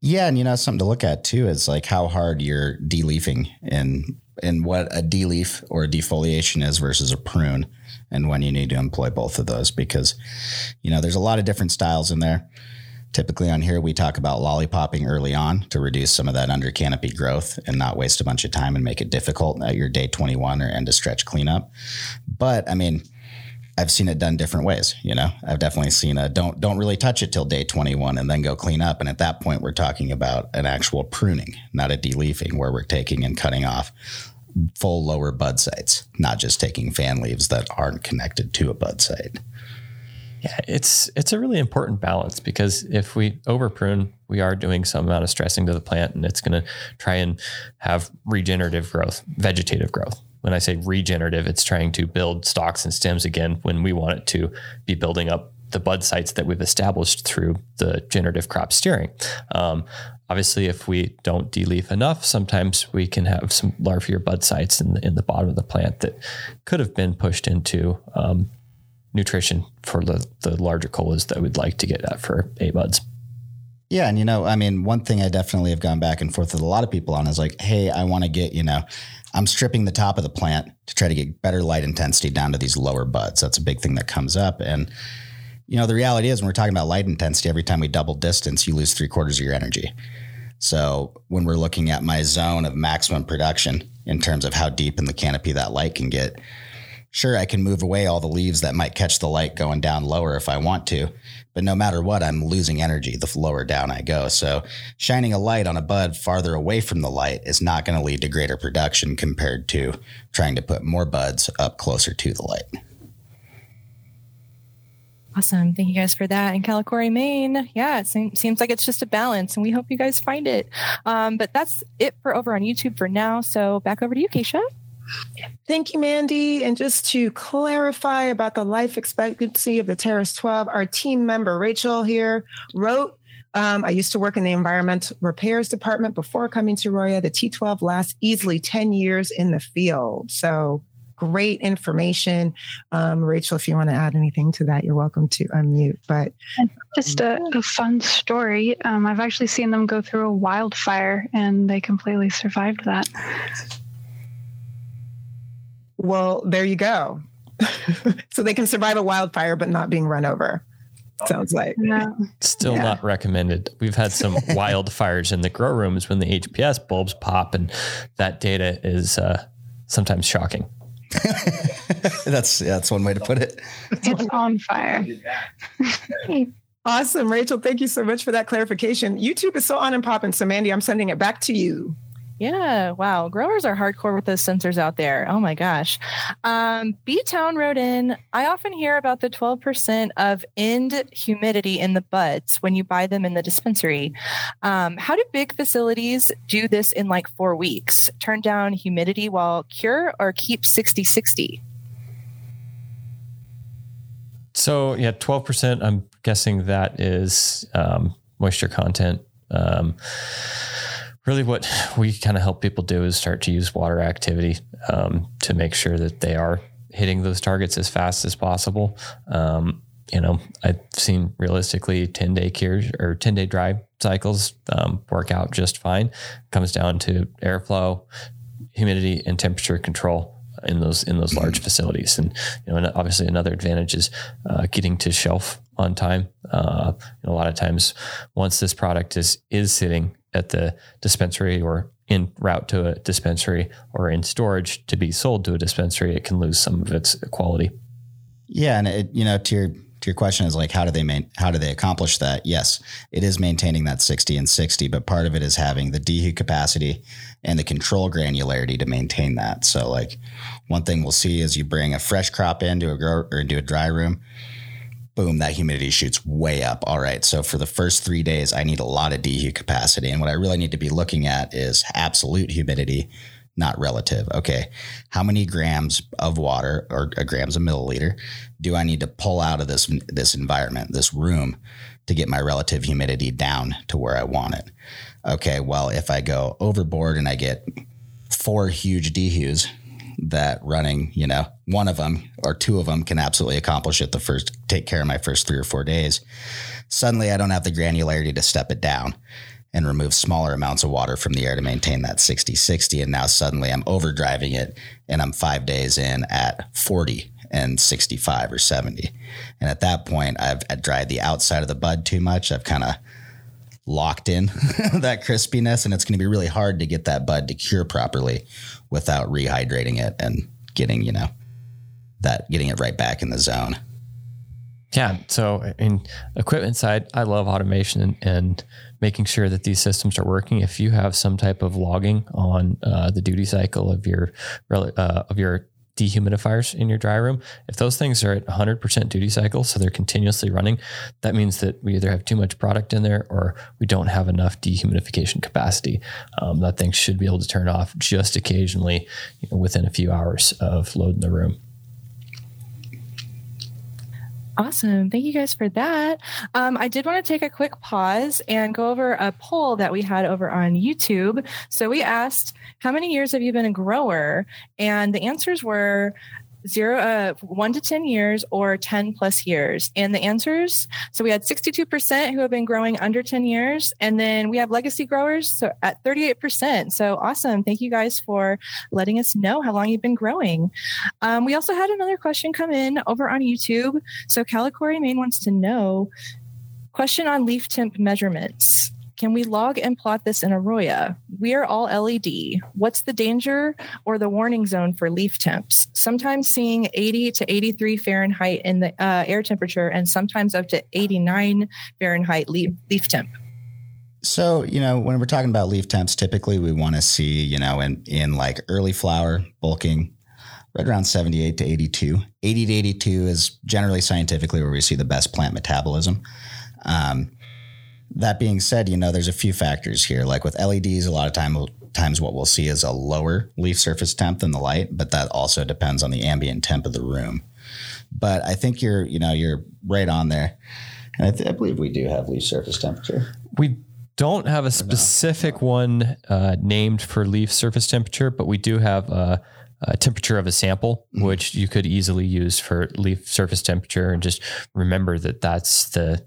Yeah, and you know something to look at too is like how hard you're deleafing and and what a deleaf or a defoliation is versus a prune. and when you need to employ both of those because, you know, there's a lot of different styles in there. Typically on here, we talk about lollipopping early on to reduce some of that under canopy growth and not waste a bunch of time and make it difficult at your day 21 or end of stretch cleanup. But I mean, I've seen it done different ways. You know, I've definitely seen a don't don't really touch it till day 21 and then go clean up. And at that point, we're talking about an actual pruning, not a deleafing, where we're taking and cutting off full lower bud sites, not just taking fan leaves that aren't connected to a bud site. Yeah, it's it's a really important balance because if we over prune, we are doing some amount of stressing to the plant, and it's going to try and have regenerative growth, vegetative growth. When I say regenerative, it's trying to build stalks and stems again when we want it to be building up the bud sites that we've established through the generative crop steering. Um, obviously, if we don't deleaf enough, sometimes we can have some larvier bud sites in the, in the bottom of the plant that could have been pushed into um, nutrition for the, the larger colas that we'd like to get at for A buds. Yeah. And, you know, I mean, one thing I definitely have gone back and forth with a lot of people on is like, hey, I want to get, you know, I'm stripping the top of the plant to try to get better light intensity down to these lower buds. That's a big thing that comes up. And, you know, the reality is when we're talking about light intensity, every time we double distance, you lose three quarters of your energy. So when we're looking at my zone of maximum production in terms of how deep in the canopy that light can get, Sure, I can move away all the leaves that might catch the light going down lower if I want to, but no matter what, I'm losing energy the lower down I go. So, shining a light on a bud farther away from the light is not going to lead to greater production compared to trying to put more buds up closer to the light. Awesome. Thank you guys for that. And Calicori, Maine, yeah, it seems, seems like it's just a balance, and we hope you guys find it. Um, but that's it for over on YouTube for now. So back over to you, Keisha. Thank you, Mandy. And just to clarify about the life expectancy of the TEROS 12, our team member Rachel here wrote um, I used to work in the environmental repairs department before coming to Aroya. The T12 lasts easily 10 years in the field. So great information. Um, Rachel, if you want to add anything to that, you're welcome to unmute. But just a, a fun story. Um, I've actually seen them go through a wildfire and they completely survived that. Well, there you go. so they can survive a wildfire but not being run over. Sounds like. No. Still Yeah. not recommended. We've had some wildfires in the grow rooms when the HPS bulbs pop, and that data is uh, sometimes shocking. that's yeah, that's one way to put it. It's on fire. Awesome, Rachel. Thank you so much for that clarification. YouTube is so on and popping. So, Mandy, I'm sending it back to you. Yeah, wow. Growers are hardcore with those sensors out there. Oh my gosh. Um, B Town wrote in I often hear about the 12% of end humidity in the buds when you buy them in the dispensary. Um, how do big facilities do this in like four weeks? Turn down humidity while cure or keep 60 60? So yeah, twelve percent. I'm guessing that is um, moisture content. Um, really, what we kind of help people do is start to use water activity um, to make sure that they are hitting those targets as fast as possible. Um, you know, I've seen realistically ten day cures or ten day dry cycles um, work out just fine. Comes down to airflow, humidity, and temperature control in those in those large facilities. And you know, and obviously another advantage is uh, getting to shelf on time. Uh, a lot of times, once this product is is sitting at the dispensary or in route to a dispensary or in storage to be sold to a dispensary, it can lose some of its quality. Yeah, and it, you know, to your to your question is like, how do they main, how do they accomplish that? Yes, it is maintaining that sixty and sixty, but part of it is having the dehu capacity and the control granularity to maintain that. So, like, one thing we'll see is you bring a fresh crop into a grow or into a dry room, boom, that humidity shoots way up. All right, so for the first three days, I need a lot of dehu capacity, and what I really need to be looking at is absolute humidity not relative. Okay, how many grams of water or uh, grams a milliliter do I need to pull out of this this environment, this room, to get my relative humidity down to where I want it? Okay, well, if I go overboard and I get four huge dehus that running, you know, one of them or two of them can absolutely accomplish it the first take care of my first three or four days. Suddenly I don't have the granularity to step it down and remove smaller amounts of water from the air to maintain that 60 60 and now suddenly i'm overdriving it and i'm five days in at 40 and 65 or 70. And at that point, I've, dried the outside of the bud too much. I've kind of locked in that crispiness, and it's going to be really hard to get that bud to cure properly without rehydrating it and getting, you know, that getting it right back in the zone. Yeah. So, in equipment side, I love automation and, and, making sure that these systems are working. If you have some type of logging on uh, the duty cycle of your uh, of your dehumidifiers in your dry room, if those things are at 100% duty cycle, so they're continuously running, that means that we either have too much product in there or we don't have enough dehumidification capacity. Um, that thing should be able to turn off just occasionally you know, within a few hours of loading the room. Awesome. Thank you guys for that. Um, I did want to take a quick pause and go over a poll that we had over on YouTube. So we asked, How many years have you been a grower? And the answers were zero, uh, one to 10 years or 10 plus years. And the answers so we had 62% who have been growing under 10 years. And then we have legacy growers so at 38%. So awesome. Thank you guys for letting us know how long you've been growing. Um, we also had another question come in over on YouTube. So Calicory Main wants to know question on leaf temp measurements. Can we log and plot this in Aroya? We are all LED. What's the danger or the warning zone for leaf temps? Sometimes seeing 80 to 83 Fahrenheit in the uh, air temperature and sometimes up to 89 Fahrenheit leaf, leaf temp. So, you know, when we're talking about leaf temps, typically we want to see, you know, in, in like early flower bulking, right around 78 to 82. 80 to 82 is generally scientifically where we see the best plant metabolism. Um, that being said, you know, there's a few factors here. Like with LEDs, a lot of time times what we'll see is a lower leaf surface temp than the light, but that also depends on the ambient temp of the room. But I think you're, you know, you're right on there. And I, th- I believe we do have leaf surface temperature. We don't have a specific one uh, named for leaf surface temperature, but we do have a, a temperature of a sample, mm-hmm. which you could easily use for leaf surface temperature. And just remember that that's the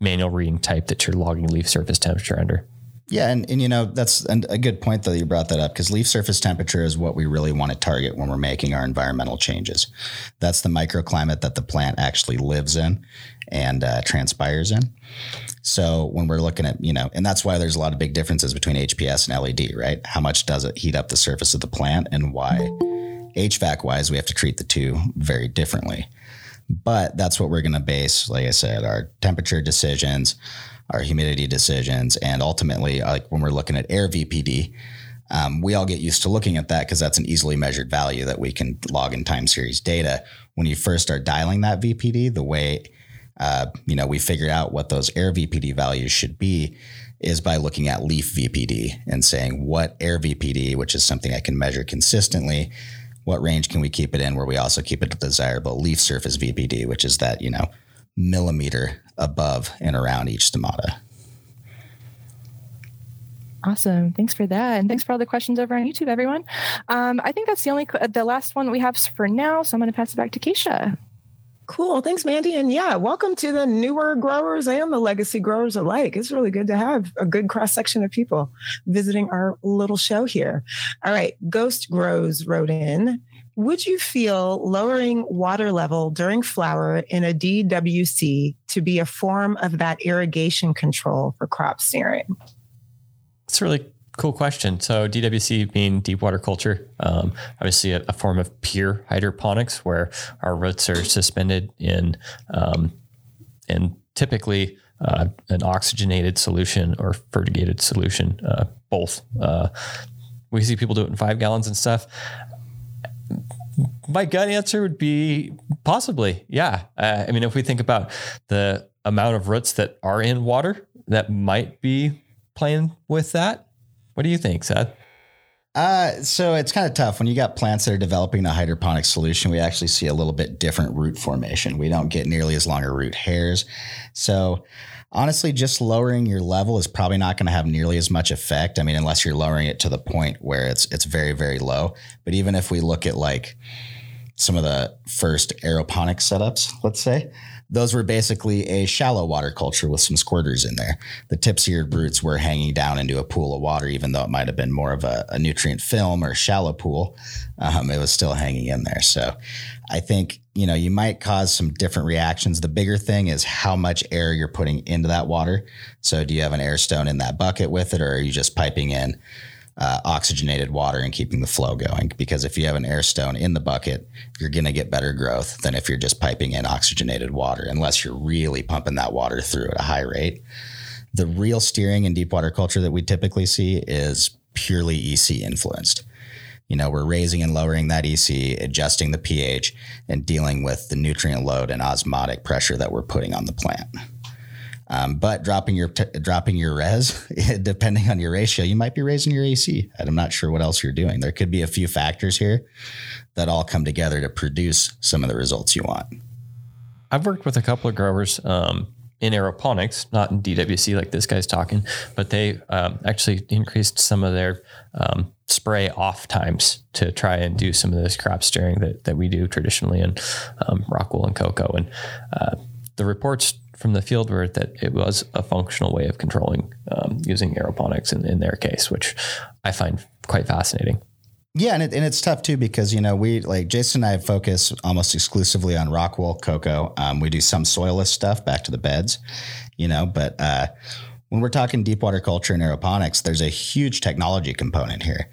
manual reading type that you're logging leaf surface temperature under. Yeah, and, and you know that's a good point though you brought that up because leaf surface temperature is what we really want to target when we're making our environmental changes. That's the microclimate that the plant actually lives in and uh, transpires in. So when we're looking at you know, and that's why there's a lot of big differences between HPS and LED, right? How much does it heat up the surface of the plant, and why HVAC wise we have to treat the two very differently. But that's what we're going to base, like I said, our temperature decisions, our humidity decisions, and ultimately, like when we're looking at air VPD, um, we all get used to looking at that because that's an easily measured value that we can log in time series data. When you first start dialing that VPD, the way uh, you know we figured out what those air VPD values should be is by looking at leaf VPD and saying what air VPD, which is something I can measure consistently, what range can we keep it in where we also keep it desirable leaf surface VPD, which is that, you know, millimeter above and around each stomata. Awesome. Thanks for that. And thanks for all the questions over on YouTube, everyone. Um, I think that's the only, the last one we have for now. So I'm going to pass it back to Keisha. Cool. Thanks, Mandy. And yeah, welcome to the newer growers and the legacy growers alike. It's really good to have a good cross section of people visiting our little show here. All right. Ghost Grows wrote in Would you feel lowering water level during flower in a DWC to be a form of that irrigation control for crop steering? It's really Cool question. So DWC being deep water culture, um, obviously a, a, form of pure hydroponics where our roots are suspended in um, typically uh, an oxygenated solution or fertigated solution, uh, both. Uh, we see people do it in five gallons and stuff. My gut answer would be possibly, yeah. Uh, I mean, if we think about the amount of roots that are in water, that might be playing with that. What do you think, Seth? Uh, so it's kind of tough when you got plants that are developing a hydroponic solution. We actually see a little bit different root formation. We don't get nearly as long root hairs. So honestly, just lowering your level is probably not going to have nearly as much effect. I mean, unless you're lowering it to the point where it's it's very very low. But even if we look at like some of the first aeroponic setups, let's say, those were basically a shallow water culture with some squirters in there. The tip-seared roots were hanging down into a pool of water, even though it might have been more of a, a nutrient film or shallow pool. Um, it was still hanging in there. So I think, you know, you might cause some different reactions. The bigger thing is how much air you're putting into that water. So do you have an air stone in that bucket with it, or are you just piping in uh, oxygenated water and keeping the flow going? Because if you have an air stone in the bucket, you're going to get better growth than if you're just piping in oxygenated water, unless you're really pumping that water through at a high rate. The real steering in deep water culture that we typically see is purely EC influenced. You know, we're raising and lowering that EC, adjusting the pH, and dealing with the nutrient load and osmotic pressure that we're putting on the plant. Um, but dropping your t- dropping your res, depending on your ratio, you might be raising your AC. And I'm not sure what else you're doing. There could be a few factors here that all come together to produce some of the results you want. I've worked with a couple of growers um, in aeroponics, not in DWC like this guy's talking, but they um, actually increased some of their um, spray off times to try and do some of this crop steering that, that we do traditionally in um, Rockwool and coco. And uh, the reports from the field were that it was a functional way of controlling um, using aeroponics in, in their case, which I find quite fascinating. Yeah, and, it, and it's tough too because you know we like Jason and I focus almost exclusively on rockwool coco. Um, we do some soilless stuff back to the beds, you know, but uh, when we're talking deep water culture and aeroponics, there's a huge technology component here.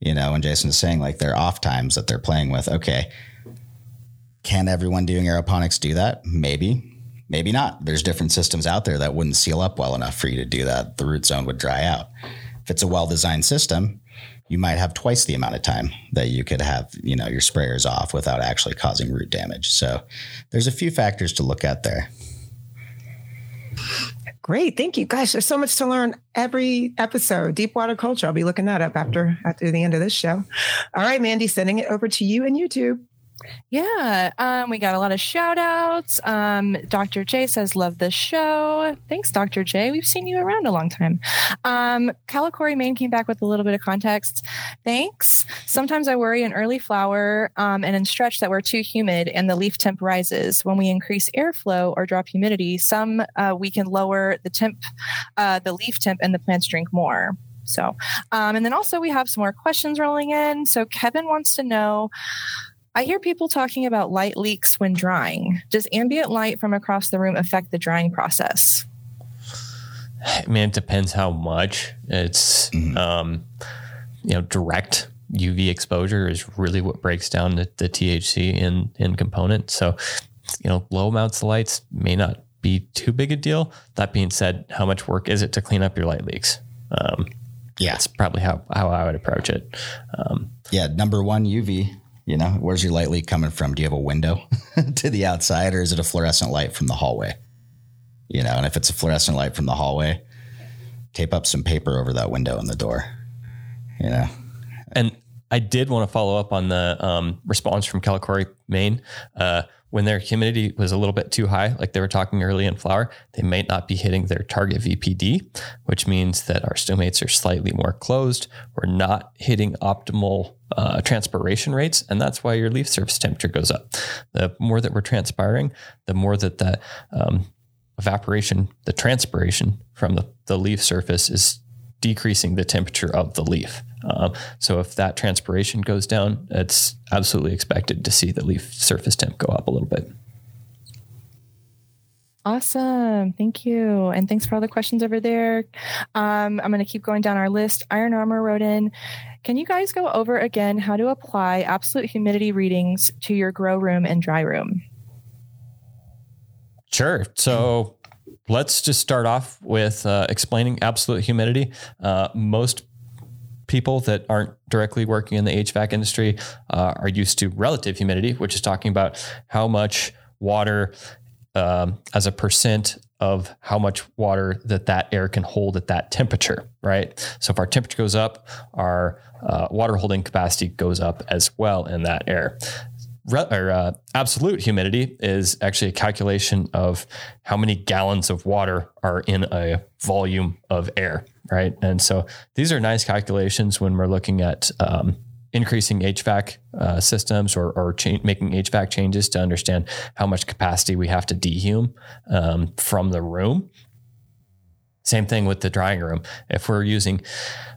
You know, and Jason is saying like their off times that they're playing with. Okay, can everyone doing aeroponics do that? Maybe, maybe not. There's different systems out there that wouldn't seal up well enough for you to do that. The root zone would dry out. If it's a well designed system, you might have twice the amount of time that you could have, you know, your sprayers off without actually causing root damage. So there's a few factors to look at there. Great. Thank you. Gosh, there's so much to learn every episode. Deep water culture. I'll be looking that up after after the end of this show. All right, Mandy, sending it over to you and YouTube. Yeah, um, we got a lot of shout outs. Um, Dr. J says, Love the show. Thanks, Dr. J. We've seen you around a long time. Um, Calicori Maine came back with a little bit of context. Thanks. Sometimes I worry in early flower um, and in stretch that we're too humid and the leaf temp rises. When we increase airflow or drop humidity, some uh, we can lower the temp, uh, the leaf temp, and the plants drink more. So, um, and then also we have some more questions rolling in. So, Kevin wants to know I hear people talking about light leaks when drying. Does ambient light from across the room affect the drying process? I mean, it depends how much. It's, mm-hmm. um, you know, direct UV exposure is really what breaks down the, the THC in in component. So, you know, low amounts of lights may not be too big a deal. That being said, how much work is it to clean up your light leaks? Um, yeah, that's probably how how I would approach it. Um, yeah, number one UV you know, where's your light leak coming from? Do you have a window to the outside or is it a fluorescent light from the hallway? You know, and if it's a fluorescent light from the hallway, tape up some paper over that window and the door. You know. And I did want to follow up on the um, response from Calicori, Maine. Uh, when their humidity was a little bit too high, like they were talking early in flower, they might not be hitting their target VPD, which means that our stomates are slightly more closed. We're not hitting optimal uh, transpiration rates, and that's why your leaf surface temperature goes up. The more that we're transpiring, the more that the um, evaporation, the transpiration from the, the leaf surface is decreasing the temperature of the leaf. Um, so if that transpiration goes down, it's absolutely expected to see the leaf surface temp go up a little bit. Awesome. Thank you. And thanks for all the questions over there. Um, I'm going to keep going down our list. Iron Armor wrote in Can you guys go over again how to apply absolute humidity readings to your grow room and dry room? Sure. So let's just start off with uh, explaining absolute humidity. Uh, most people that aren't directly working in the HVAC industry uh, are used to relative humidity, which is talking about how much water um, as a percent of how much water that that air can hold at that temperature, right? So if our temperature goes up, our uh, water holding capacity goes up as well in that air re- or uh, absolute humidity is actually a calculation of how many gallons of water are in a volume of air, right? And so these are nice calculations when we're looking at um, increasing HVAC uh, systems or, or cha- making HVAC changes to understand how much capacity we have to dehume um, from the room. Same thing with the drying room. If we're using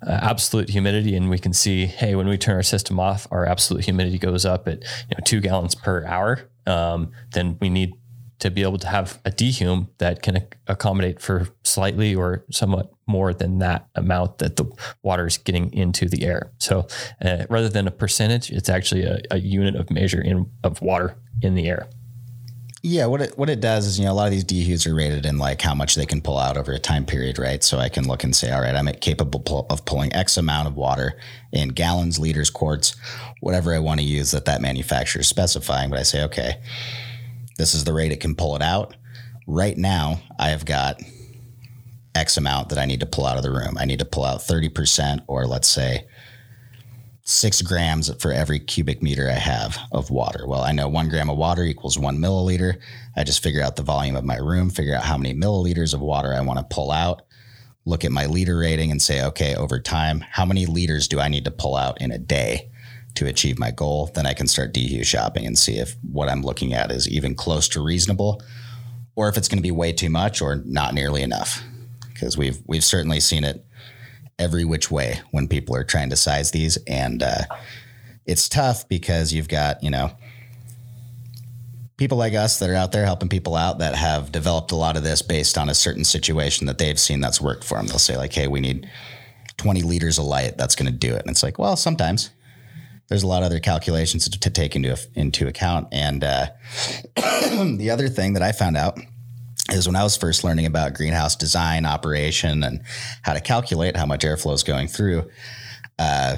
uh, absolute humidity and we can see, hey, when we turn our system off, our absolute humidity goes up at you know, two gallons per hour, um, then we need to be able to have a dehume that can accommodate for slightly or somewhat more than that amount that the water is getting into the air. So uh, rather than a percentage, it's actually a, a unit of measure in, of water in the air. Yeah, what it what it does is you know a lot of these dehues are rated in like how much they can pull out over a time period, right? So I can look and say, all right, I'm capable of pulling X amount of water in gallons, liters, quarts, whatever I want to use that that manufacturer is specifying. But I say, okay, this is the rate it can pull it out. Right now, I have got X amount that I need to pull out of the room. I need to pull out 30%, or let's say six grams for every cubic meter I have of water. Well, I know one gram of water equals one milliliter. I just figure out the volume of my room, figure out how many milliliters of water I want to pull out, look at my liter rating and say, okay, over time, how many liters do I need to pull out in a day to achieve my goal? Then I can start DHU shopping and see if what I'm looking at is even close to reasonable or if it's going to be way too much or not nearly enough. Because we've we've certainly seen it every which way when people are trying to size these. And uh, it's tough because you've got, you know, people like us that are out there helping people out that have developed a lot of this based on a certain situation that they've seen that's worked for them. They'll say, like, hey, we need 20 liters of light that's going to do it. And it's like, well, sometimes there's a lot of other calculations to, to take into, into account. And uh, the other thing that I found out is when I was first learning about greenhouse design, operation, and how to calculate how much airflow is going through. Uh,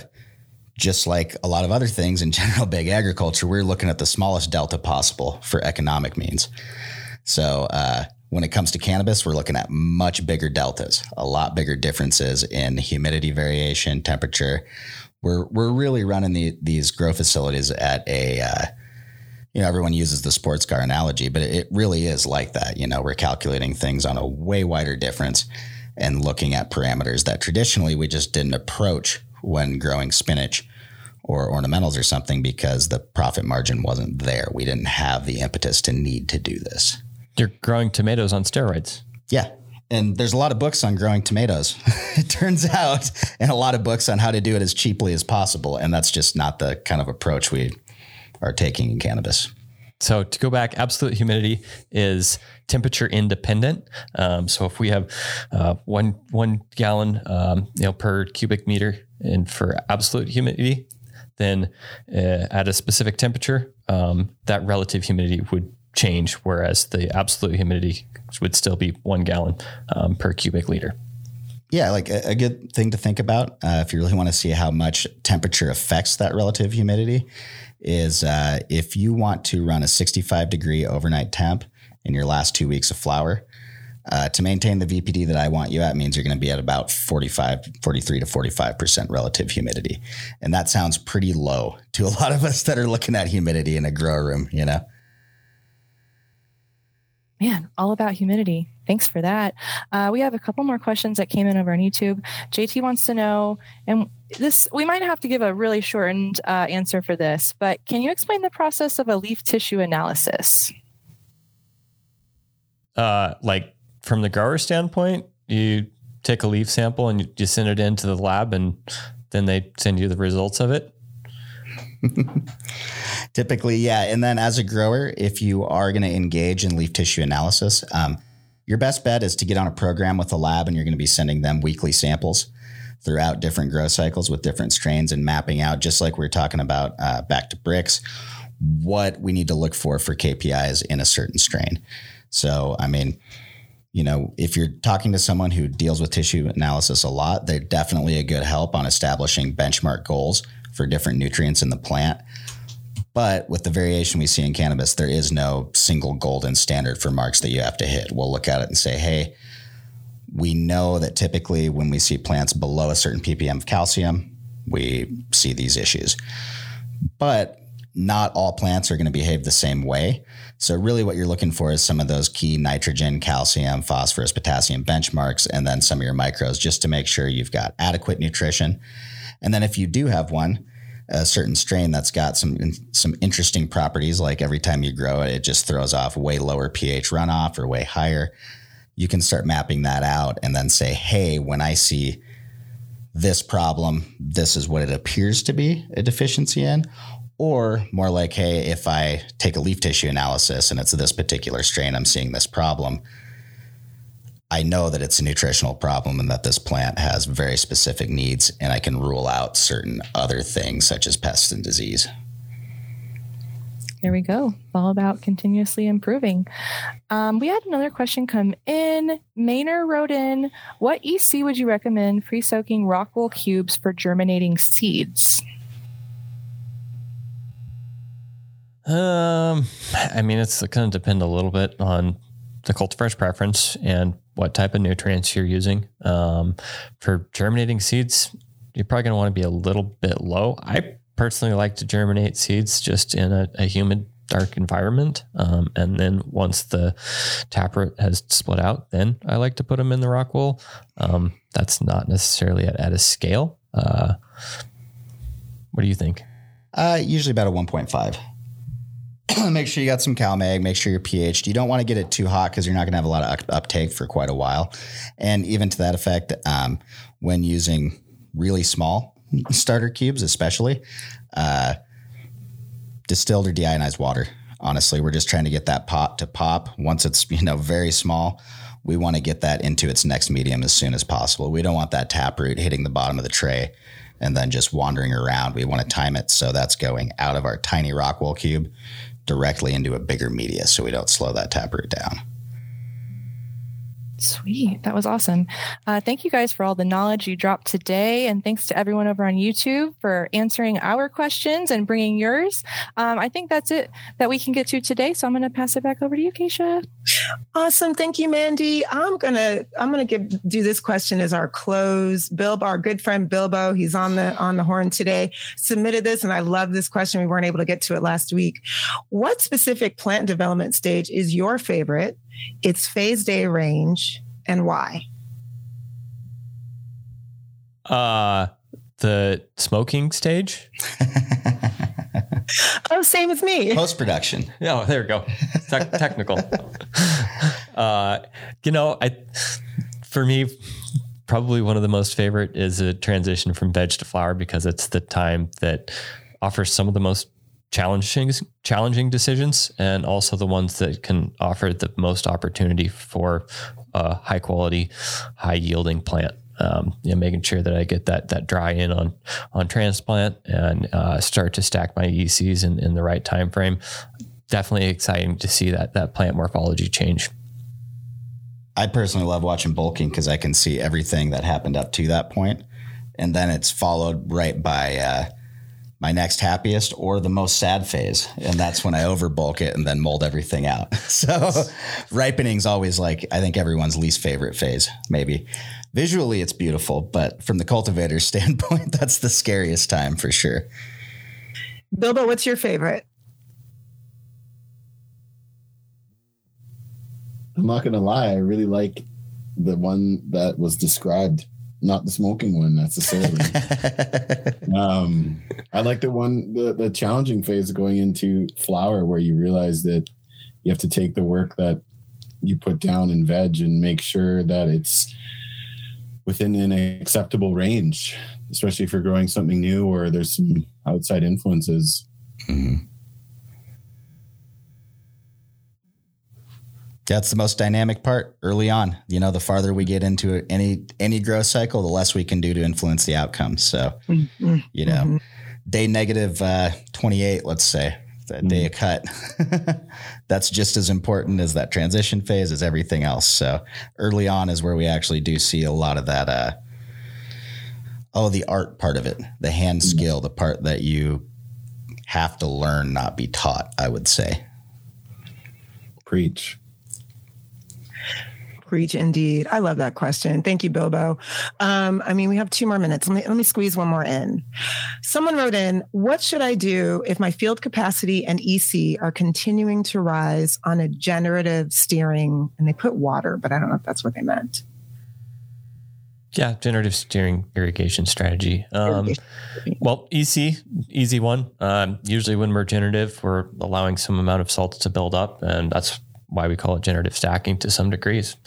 just like a lot of other things in general big agriculture, we're looking at the smallest delta possible for economic means. So uh, when it comes to cannabis, we're looking at much bigger deltas, a lot bigger differences in humidity variation, temperature. We're we're really running the, these grow facilities at a uh, you know, everyone uses the sports car analogy, but it really is like that. You know, we're calculating things on a way wider difference and looking at parameters that traditionally we just didn't approach when growing spinach or ornamentals or something because the profit margin wasn't there. We didn't have the impetus to need to do this. You're growing tomatoes on steroids. Yeah. And there's a lot of books on growing tomatoes, it turns out, and a lot of books on how to do it as cheaply as possible. And that's just not the kind of approach we are taking in cannabis. So to go back, absolute humidity is temperature independent. Um, so if we have uh, one one gallon, um, you know, per cubic meter, and for absolute humidity, then uh, at a specific temperature, um, that relative humidity would change, whereas the absolute humidity would still be one gallon um, per cubic liter. Yeah, like a, a, good thing to think about uh, if you really want to see how much temperature affects that relative humidity is uh, if you want to run a 65 degree overnight temp in your last two weeks of flower, uh, to maintain the VPD that I want you at means you're going to be at about 45, 43 to 45% relative humidity. And that sounds pretty low to a lot of us that are looking at humidity in a grow room, you know? Man, all about humidity. Thanks for that. Uh, we have a couple more questions that came in over on YouTube. JT wants to know, and this we might have to give a really shortened uh, answer for this, but can you explain the process of a leaf tissue analysis? Uh, like from the grower standpoint, you take a leaf sample and you, you send it into the lab, and then they send you the results of it. Typically, yeah. And then as a grower, if you are going to engage in leaf tissue analysis, um, your best bet is to get on a program with a lab and you're going to be sending them weekly samples throughout different grow cycles with different strains and mapping out, just like we are talking about uh, back to Brix, what we need to look for for KPIs in a certain strain. So, I mean, you know, if you're talking to someone who deals with tissue analysis a lot, they're definitely a good help on establishing benchmark goals for different nutrients in the plant. But with the variation we see in cannabis, there is no single golden standard for marks that you have to hit. We'll look at it and say, hey, we know that typically when we see plants below a certain ppm of calcium, we see these issues. But not all plants are going to behave the same way. So, really, what you're looking for is some of those key nitrogen, calcium, phosphorus, potassium benchmarks, and then some of your micros just to make sure you've got adequate nutrition. And then, if you do have one, a certain strain that's got some some interesting properties, like every time you grow it, it just throws off way lower pH runoff or way higher. you can start mapping that out and then say, hey, when I see this problem, this is what it appears to be a deficiency in. Or more like, hey, if I take a leaf tissue analysis and it's this particular strain, I'm seeing this problem. I know that it's a nutritional problem and that this plant has very specific needs, and I can rule out certain other things such as pests and disease. There we go. All about continuously improving. Um, we had another question come in. Maynard wrote in, "What EC would you recommend pre soaking rock wool cubes for germinating seeds?" Um, I mean, it's going to depend a little bit on the cultivar's preference and what type of nutrients you're using. Um, for germinating seeds, you're probably going to want to be a little bit low. I personally like to germinate seeds just in a, a humid, dark environment. Um, and then once the taproot has split out, then I like to put them in the rock wool. Um, that's not necessarily at, at a scale. Uh, what do you think? Uh, usually about a 1.5. make sure you got some CalMag, make sure you're pH. You don't want to get it too hot because you're not going to have a lot of uptake for quite a while. And even to that effect, um, when using really small starter cubes, especially uh, distilled or deionized water. Honestly, we're just trying to get that pot to pop. Once it's you know very small, we want to get that into its next medium as soon as possible. We don't want that tap root hitting the bottom of the tray and then just wandering around. We want to time it so that's going out of our tiny rock wool cube directly into a bigger media so we don't slow that taproot down. Sweet. That was awesome. Uh, thank you guys for all the knowledge you dropped today. And thanks to everyone over on YouTube for answering our questions and bringing yours. Um, I think that's it that we can get to today. So I'm going to pass it back over to you, Keisha. Awesome. Thank you, Mandy. I'm going to, I'm going to give, do this question as our close. Bilbo, our good friend Bilbo, he's on the, on the horn today, submitted this. And I love this question. We weren't able to get to it last week. What specific plant development stage is your favorite? Its phase day range, and why? Uh, the smoking stage. oh, same as me. Post production. Oh, there we go. Te- technical. uh, you know, I for me, probably one of the most favorite is a transition from veg to flower because it's the time that offers some of the most challenging challenging decisions and also the ones that can offer the most opportunity for a high quality high yielding plant um, you know, making sure that I get that that dry in on on transplant and uh, start to stack my ECs in, in the right time frame. Definitely exciting to see that that plant morphology change. I personally love watching bulking because I can see everything that happened up to that point, and then it's followed right by uh, my next happiest or the most sad phase. And that's when I overbulk it and then mold everything out. So ripening is always like, I think everyone's least favorite phase, maybe. Visually, it's beautiful, but from the cultivator's standpoint, that's the scariest time for sure. Bilbo, what's your favorite? I'm not going to lie. I really like the one that was described not the smoking one necessarily. um, I like the one, the, the challenging phase of going into flower where you realize that you have to take the work that you put down in veg and make sure that it's within an acceptable range, especially if you're growing something new or there's some outside influences. Mm-hmm. That's the most dynamic part early on. You know, the farther we get into any any growth cycle, the less we can do to influence the outcome. So, mm-hmm. you know, mm-hmm. day negative uh, 28, let's say, that mm-hmm. day of cut. That's just as important as that transition phase as everything else. So, early on is where we actually do see a lot of that uh, oh, the art part of it, the hand mm-hmm. skill, the part that you have to learn, not be taught, I would say. Preach. Preach indeed. I love that question. Thank you, Bilbo. Um, I mean, we have two more minutes. Let me, let me squeeze one more in. Someone wrote in, What should I do if my field capacity and EC are continuing to rise on a generative steering? And they put water, but I don't know if that's what they meant. Yeah, generative steering irrigation strategy. Um, well, EC, easy one. Um, usually, when we're generative, we're allowing some amount of salts to build up, and that's why we call it generative stacking to some degrees.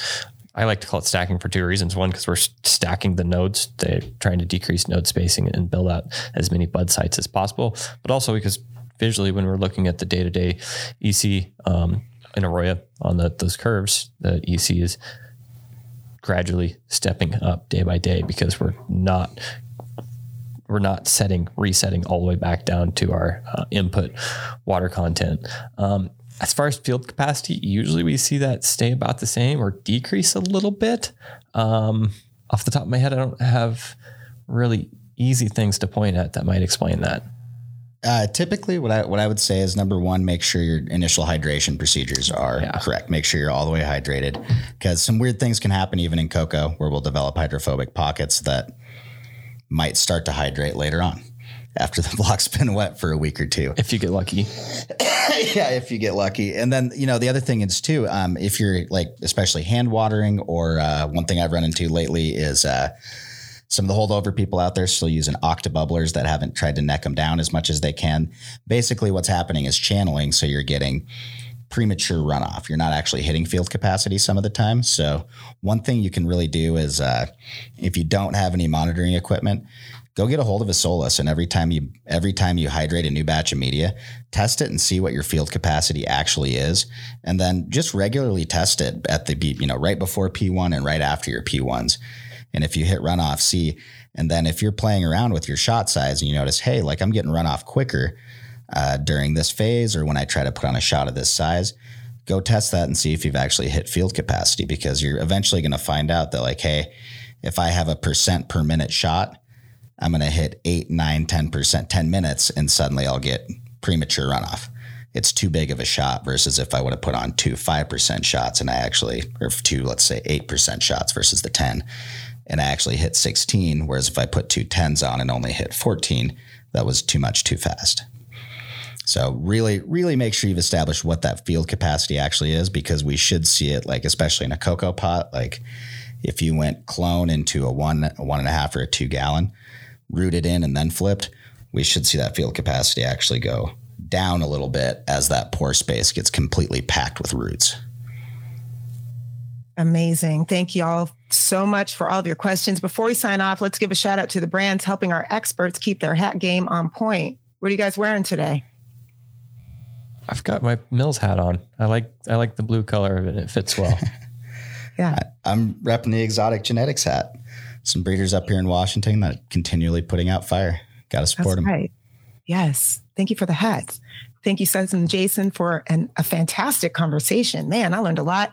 I like to call it stacking for two reasons. One, because we're stacking the nodes, they're trying to decrease node spacing and build out as many bud sites as possible. But also because visually, when we're looking at the day to day EC um, in Aroya on the, those curves, the EC is gradually stepping up day by day because we're not we're not setting resetting all the way back down to our uh, input water content. Um, as far as field capacity, usually we see that stay about the same or decrease a little bit. Um, off the top of my head, I don't have really easy things to point at that might explain that. Uh, typically, what I what I would say is number one, make sure your initial hydration procedures are Yeah. correct. Make sure you're all the way hydrated, because some weird things can happen even in coco, where we'll develop hydrophobic pockets that might start to hydrate later on after the block's been wet for a week or two. If you get lucky, yeah, if you get lucky. And then, you know, the other thing is too, um, if you're like, especially hand watering, or uh, one thing I've run into lately is uh, some of the holdover people out there still using octa bubblers that haven't tried to neck them down as much as they can. Basically, what's happening is channeling. So you're getting premature runoff. You're not actually hitting field capacity some of the time. So one thing you can really do is uh, if you don't have any monitoring equipment, go get a hold of a Solus and every time you every time you hydrate a new batch of media, test it and see what your field capacity actually is, and then just regularly test it at the you know right before P1 and right after your P1s. And if you hit runoff, see, and then if you're playing around with your shot size and you notice, hey, like I'm getting runoff quicker uh, during this phase or when I try to put on a shot of this size, go test that and see if you've actually hit field capacity because you're eventually going to find out that like, hey, if I have a percent per minute shot, I'm going to hit eight, nine, 10%, 10 minutes, and suddenly I'll get premature runoff. It's too big of a shot versus if I would have put on two 5% shots and I actually, or two, let's say 8% shots versus the 10, and I actually hit 16. Whereas if I put two 10s on and only hit 14, that was too much too fast. So really, really make sure you've established what that field capacity actually is because we should see it like, especially in a coco pot, like if you went clone into a one, a one and a half or a two gallon, rooted in and then flipped, we should see that field capacity actually go down a little bit as that pore space gets completely packed with roots. Amazing. Thank you all so much for all of your questions. Before we sign off, let's give a shout out to the brands helping our experts keep their hat game on point. What are you guys wearing today? I've got my Mills hat on. I like I like the blue color of it. It fits well. Yeah. I'm repping the Exotic Genetix hat. Some breeders up here in Washington that are continually putting out fire. Got to support That's them. right. Yes. Thank you for the hats. Thank you, Seth and Jason, for an, a fantastic conversation. Man, I learned a lot.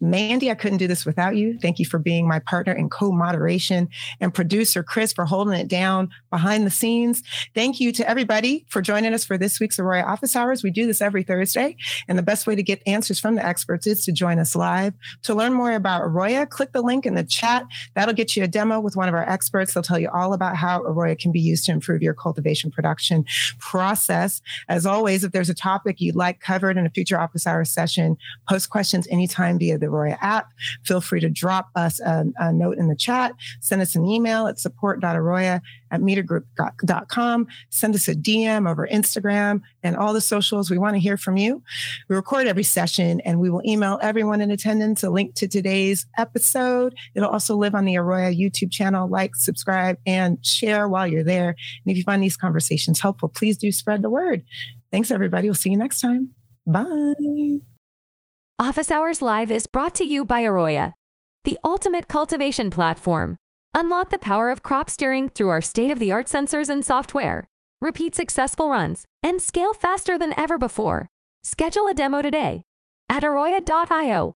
Mandy, I couldn't do this without you. Thank you for being my partner in co moderation, and producer Chris for holding it down behind the scenes. Thank you to everybody for joining us for this week's Aroya Office Hours. We do this every Thursday, and the best way to get answers from the experts is to join us live. To learn more about Aroya, click the link in the chat. That'll get you a demo with one of our experts. They'll tell you all about how Aroya can be used to improve your cultivation production process. As always, if there's a topic you'd like covered in a future office hour session, post questions anytime via the Aroya app. Feel free to drop us a, a note in the chat, send us an email at support.aroya at metergroup.com, send us a DM over Instagram and all the socials. We want to hear from you. We record every session and we will email everyone in attendance a link to today's episode. It'll also live on the Aroya YouTube channel. Like, subscribe, and share while you're there. And if you find these conversations helpful, please do spread the word. Thanks, everybody. We'll see you next time. Bye. Office Hours Live is brought to you by Aroya, the ultimate cultivation platform. Unlock the power of crop steering through our state of the art sensors and software. Repeat successful runs and scale faster than ever before. Schedule a demo today at aroya.io